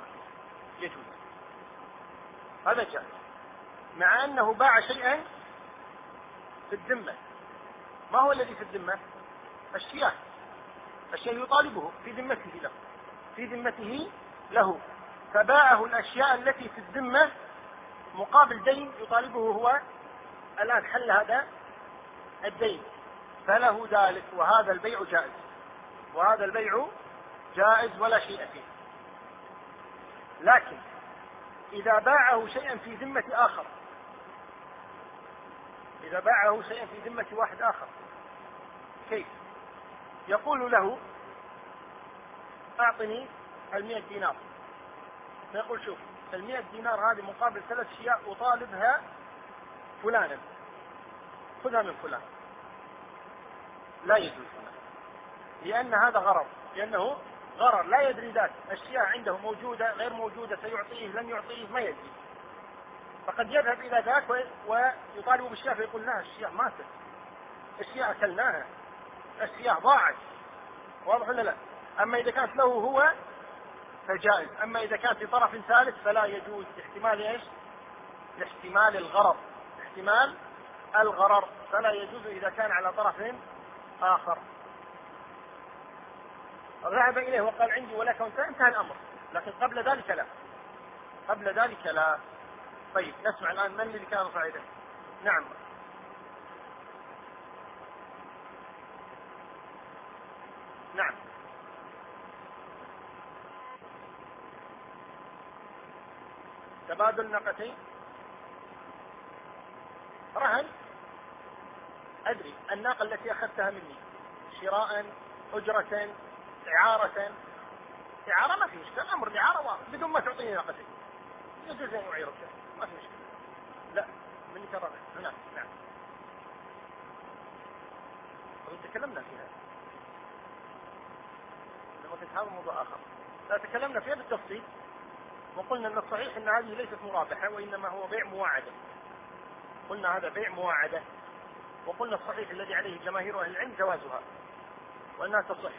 يجوز. هذا جائز. مع أنه باع شيئا في الذمة. ما هو الذي في الذمة؟ الشياه. الشيء يطالبه في ذمته له. في ذمته له. فباعه الأشياء التي في الذمة مقابل دين يطالبه هو الآن حل هذا الدين. فله ذلك وهذا البيع جائز. وهذا البيع جائز ولا شيء فيه. لكن إذا باعه شيئا في ذمة آخر إذا باعه شيئا في ذمة واحد آخر كيف؟ يقول له أعطني المئة دينار. فيقول شوف المئة دينار هذه مقابل ثلاث أشياء أطالبها فلانا. خذها من فلان. لا يجوز. لأن هذا غرر. لأنه غرر. لا يدري ذات أشياء عنده موجودة غير موجودة سيعطيه لن يعطيه ما يدري. فقد يذهب إلى ذاك ويطالب بالشيء فيقول لا الشياء ماتت. الشياء أكلناها. الشياء ضاعت. واضح ولا لا؟ أما إذا كانت له هو فجائز. أما إذا كانت لطرف ثالث فلا يجوز. لاحتمال إيش؟ لاحتمال الغرر. احتمال الغرر. فلا يجوز إذا كان على طرف آخر. ذهب إليه وقال عندي ولك وانت انتهى الأمر. لكن قبل ذلك لا. قبل ذلك لا. طيب نسمع الآن من اللي كان رفع يده نعم. نعم. تبادل ناقتين رهن. أدري الناقة التي أخذتها مني. شراء أجرة إعارة. إعارة ما في مشكلة أمر الإعارة واضح. بدون ما تعطيني ناقتين يجوز أن يعيرك ما في مشكلة لا من يكرر نعم. نعم تكلمنا فيها. لما هذا موضوع آخر. لا تكلمنا فيها بالتفصيل. وقلنا أن الصحيح أن هذه ليست مرابحة وإنما هو بيع مواعدة. قلنا هذا بيع مواعدة وقلنا الصحيح الذي عليه جماهير أهل العلم جوازها. وأنها تصح.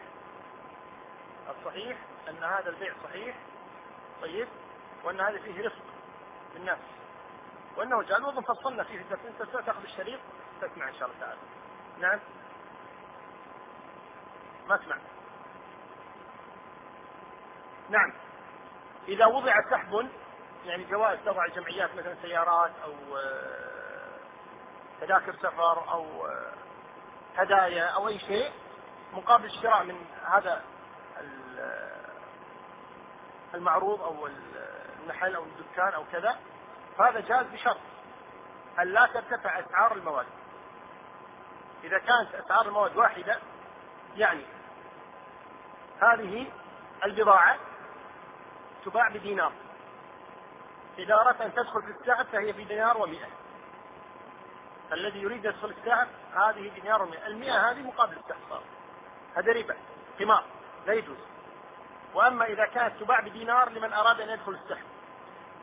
الصحيح أن هذا البيع صحيح طيب وأن هذا فيه رفق بالناس. وأنه جاء وظن فصلنا فيه الدرس أنت تأخذ الشريط تسمع إن شاء الله تعالى. نعم. ما اسمع نعم. إذا وضع سحب يعني جواز تضع الجمعيات مثلا سيارات أو آه، تذاكر سفر أو آه، هدايا أو أي شيء مقابل الشراء من هذا المعروض أو المحل أو الدكان أو كذا فهذا جاز بشرط أن لا ترتفع أسعار المواد. إذا كانت أسعار المواد واحدة يعني هذه البضاعة تباع بدينار. إذا أردت أن تدخل في السعر فهي بدينار ومئة. الذي يريد يدخل السعر هذه دينار ومئة. المئة هذه مقابل السعر هذا ربا قمار لا يجوز. وأما إذا كانت تباع بدينار لمن أراد أن يدخل السحب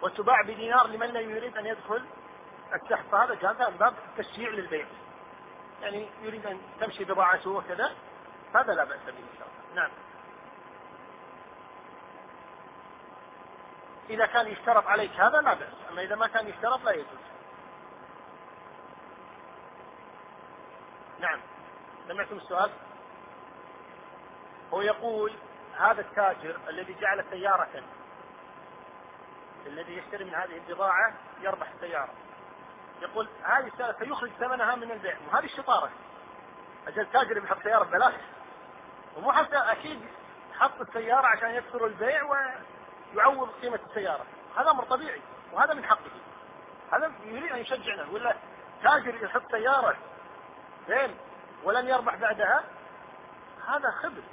وتباع بدينار لمن لا يريد أن يدخل السحب فهذا جاز من باب تشجيع للبيع. يعني يريد أن تمشي بضاعته وكذا هذا لا بأس به إن شاء الله. نعم. إذا كان يشترط عليك هذا لا بأس أما إذا ما كان يشترط لا يجوز. نعم. سمعتم السؤال؟ هو يقول هذا التاجر الذي جعل سيارة الذي يشتري من هذه البضاعة يربح السيارة. يقول هذه السيارة سيخرج ثمنها من البيع وهذه الشطارة. أجل تاجر بيحط سيارة ببلاش؟ ومو حتى أكيد حط السيارة عشان يكسر البيع ويعوض قيمة السيارة. هذا أمر طبيعي وهذا من حقه. هذا يريد أن يشجعنا ولا تاجر يحط سيارة زين ولن يربح بعدها؟ هذا خبث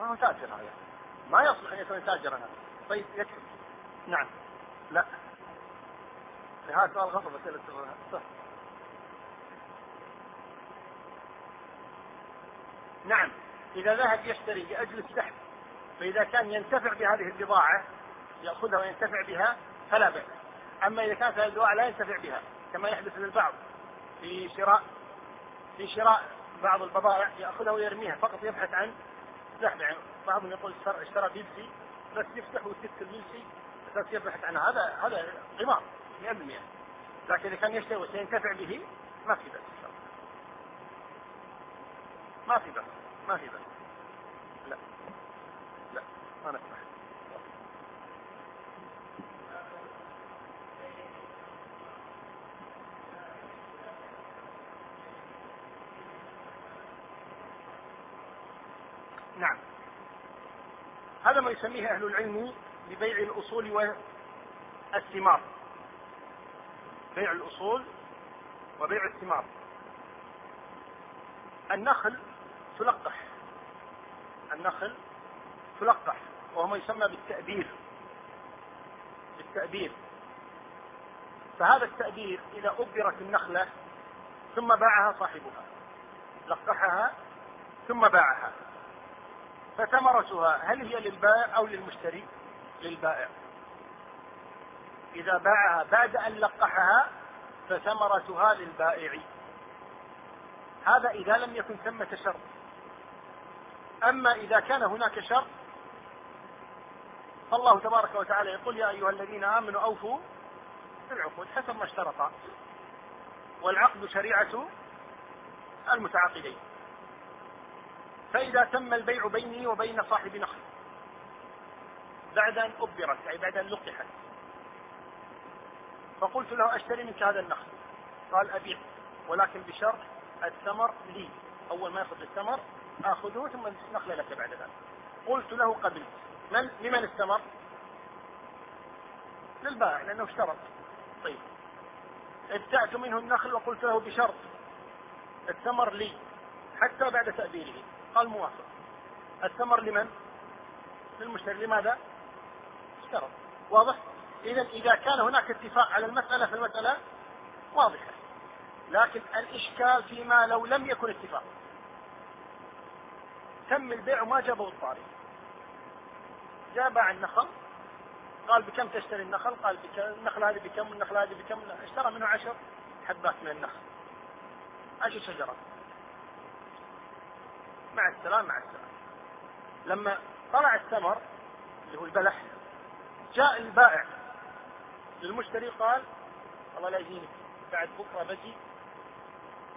ما هو تاجر هذا؟ ما يصلح أن يكون تاجرا هذا. طيب يكفي. نعم. لا. هذا سؤال غصب صح. نعم. إذا ذهب يشتري لأجل السحب فإذا كان ينتفع بهذه البضاعة يأخذها وينتفع بها فلا بأس. أما إذا كانت هذه البضاعة لا ينتفع بها كما يحدث للبعض. في شراء في شراء بعض البضائع يأخذها ويرميها فقط يبحث عن سحب يعني بعضهم يقول اشترى بيبسي بس يفتح ويسك البيبسي بس يبحث عنها هذا هذا قمار 100% لكن إذا كان يشتري وسينتفع به ما في بأس ما في بأس ما في بأس. ما نسمح نعم. هذا ما يسميه أهل العلم ببيع الأصول والثمار. بيع الأصول وبيع الثمار. النخل تلقح. النخل تلقح. وهو ما يسمى بالتأبير بالتأبير فهذا التأبير إذا أبرت النخلة ثم باعها صاحبها لقحها ثم باعها فثمرتها هل هي للبائع أو للمشتري؟ للبائع. إذا باعها بعد أن لقحها فثمرتها للبائع. هذا إذا لم يكن ثمة شرط. أما إذا كان هناك شرط فالله تبارك وتعالى يقول يا أيها الذين آمنوا أوفوا بالعقود حسب ما اشترطا. والعقد شريعة المتعاقدين. فإذا تم البيع بيني وبين صاحب نخل بعد أن أبرت أي بعد أن لقحت فقلت له أشتري منك هذا النخل قال أبيع ولكن بشرط الثمر لي أول ما يأخذ الثمر آخذه ثم النخل لك بعد ذلك قلت له قبلت من لمن الثمر؟ للبائع لأنه اشترط. طيب. ابتعت منه النخل وقلت له بشرط. الثمر لي حتى بعد تأبيره قال موافق. الثمر لمن؟ للمشتري. لماذا؟ اشترط. واضح؟ إذا إذا كان هناك اتفاق على المسألة فالمسألة واضحة. لكن الإشكال فيما لو لم يكن اتفاق. تم البيع وما جابه الطاري. جاء باع النخل قال بكم تشتري النخل؟ قال بكم النخل هذه بكم النخل هذه بكم؟ اشترى منه عشر حبات من النخل. عشر شجرات. مع السلام مع السلام لما طلع الثمر اللي هو البلح جاء البائع للمشتري قال والله لا يجيني بعد بكرة بجي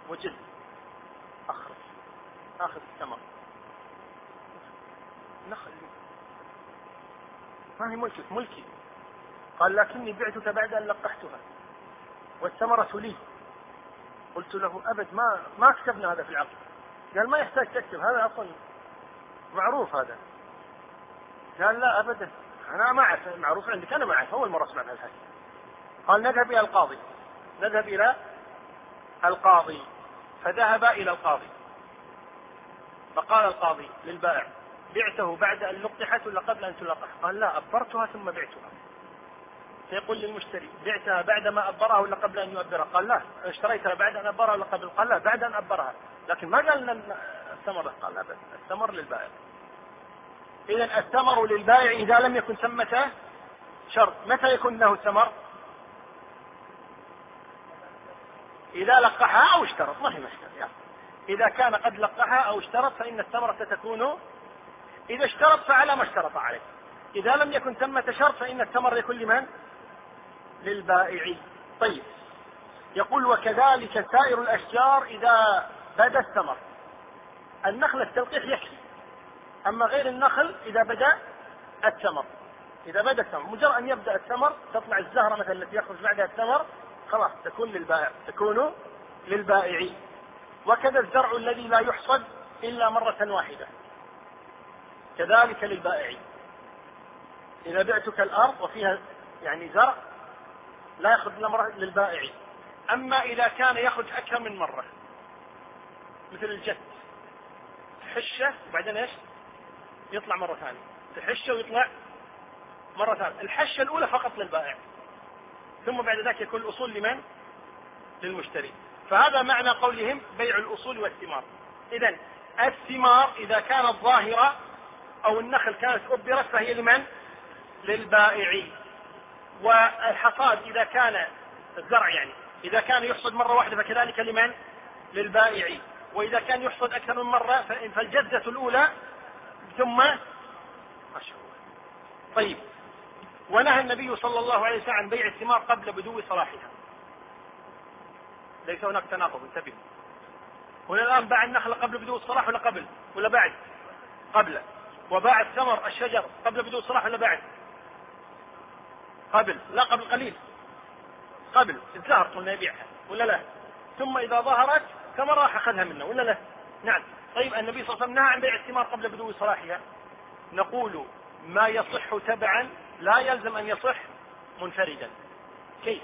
وجد أخرج آخذ الثمر نخل. ما هي ملكك ملكي. قال لكني بعتك بعد أن لقحتها والثمرة لي. قلت له أبد ما ما كتبنا هذا في العقد قال ما يحتاج تكتب هذا أصلا معروف هذا. قال لا ابدا أنا ما أعرف معروف عندك أنا ما أعرف أول مرة أسمع هذا قال نذهب إلى القاضي. نذهب إلى القاضي. فذهب إلى القاضي. فقال القاضي للبائع بعته بعد أن لقحت ولا قبل أن تلقح؟ قال لا أبرتها ثم بعتها. فيقول للمشتري بعتها بعد ما أبرها ولا قبل أن يؤبرها؟ قال لا اشتريتها بعد أن أبرها ولا قبل؟ قال لا بعد أن أبرها، لكن ما قال ان الثمر قال لا بس الثمر للبائع. اذا الثمر للبائع إذا لم يكن ثمة شرط، متى يكون له الثمر؟ إذا لقحها أو اشترط ما هي مشكلة يعني. إذا كان قد لقحها أو اشترط فإن الثمرة ستكون إذا اشترط فعلى ما اشترط عليه. إذا لم يكن ثمة شرط فإن الثمر يكون لمن؟ للبائع. طيب. يقول وكذلك سائر الأشجار إذا بدا الثمر. النخل التلقيح يكفي. أما غير النخل إذا بدا الثمر. إذا بدا الثمر. مجرد أن يبدأ الثمر تطلع الزهرة مثلا التي يخرج بعدها الثمر خلاص تكون للبائع. تكون للبائع. وكذا الزرع الذي لا يحصد إلا مرة واحدة. كذلك للبائع إذا بعتك الأرض وفيها يعني زرع لا يخرج إلا مرة للبائع أما إذا كان يخرج أكثر من مرة مثل الجت تحشه وبعدين إيش؟ يطلع مرة ثانية. تحشه ويطلع مرة ثانية. الحشة الأولى فقط للبائع. ثم بعد ذلك يكون الأصول لمن؟ للمشتري. فهذا معنى قولهم بيع الأصول والثمار إذا الثمار إذا كانت ظاهرة أو النخل كانت أبرت فهي لمن؟ للبائع. والحصاد إذا كان الزرع يعني إذا كان يحصد مرة واحدة فكذلك لمن؟ للبائع. وإذا كان يحصد أكثر من مرة فالجدة الأولى ثم طيب. ونهى النبي صلى الله عليه وسلم عن بيع الثمار قبل بدو صلاحها. ليس هناك تناقض انتبهوا. هنا الآن باع النخل قبل بدو الصلاح ولا قبل؟ ولا بعد؟ قبل. وباع الثمر الشجر قبل بدو الصلاح ولا بعد؟ قبل لا قبل قليل. قبل الزهر قلنا يبيعها ولا لا؟ ثم إذا ظهرت ثمر راح أخذها منه ولا لا؟ نعم. طيب النبي صلى الله عليه وسلم نهى عن بيع الثمار قبل بدو صلاحها. نقول ما يصح تبعا لا يلزم أن يصح منفردا. كيف؟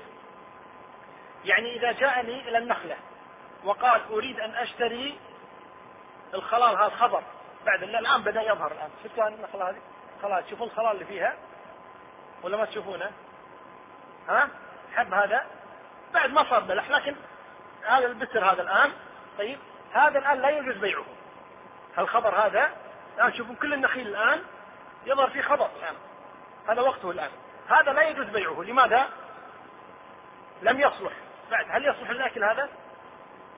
يعني إذا جاءني إلى النخلة وقال أريد أن أشتري الخلال هذا خضر بعد الآن بدأ يظهر الآن. شفتوا النخلة هذه خلاص تشوفون الخلال اللي فيها. ولا ما تشوفونه؟ ها؟ حب هذا؟ بعد ما صار بلح لكن هذا البسر هذا الآن طيب هذا الآن لا يجوز بيعه. الخبر هذا الآن شوفوا كل النخيل الآن يظهر فيه خبر الآن. هذا وقته الآن. هذا لا يجوز بيعه. لماذا؟ لم يصلح. بعد هل يصلح الأكل هذا؟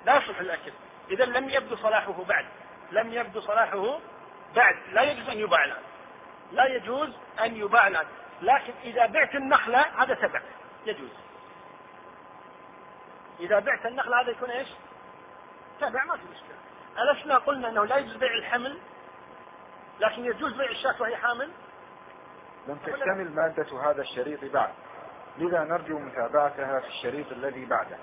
لا يصلح الأكل. إذا لم يبدو صلاحه بعد. لم يبدو صلاحه بعد لا يجوز أن يباع الآن لا يجوز أن يباع الآن لكن إذا بعت النخلة هذا تبع يجوز. إذا بعت النخلة هذا يكون إيش؟ تبع ما في مشكلة. ألسنا قلنا أنه لا يجوز بيع الحمل لكن يجوز بيع الشاة وهي حامل؟ لم تكتمل مادة هذا الشريط بعد. لذا نرجو متابعتها في الشريط الذي بعده.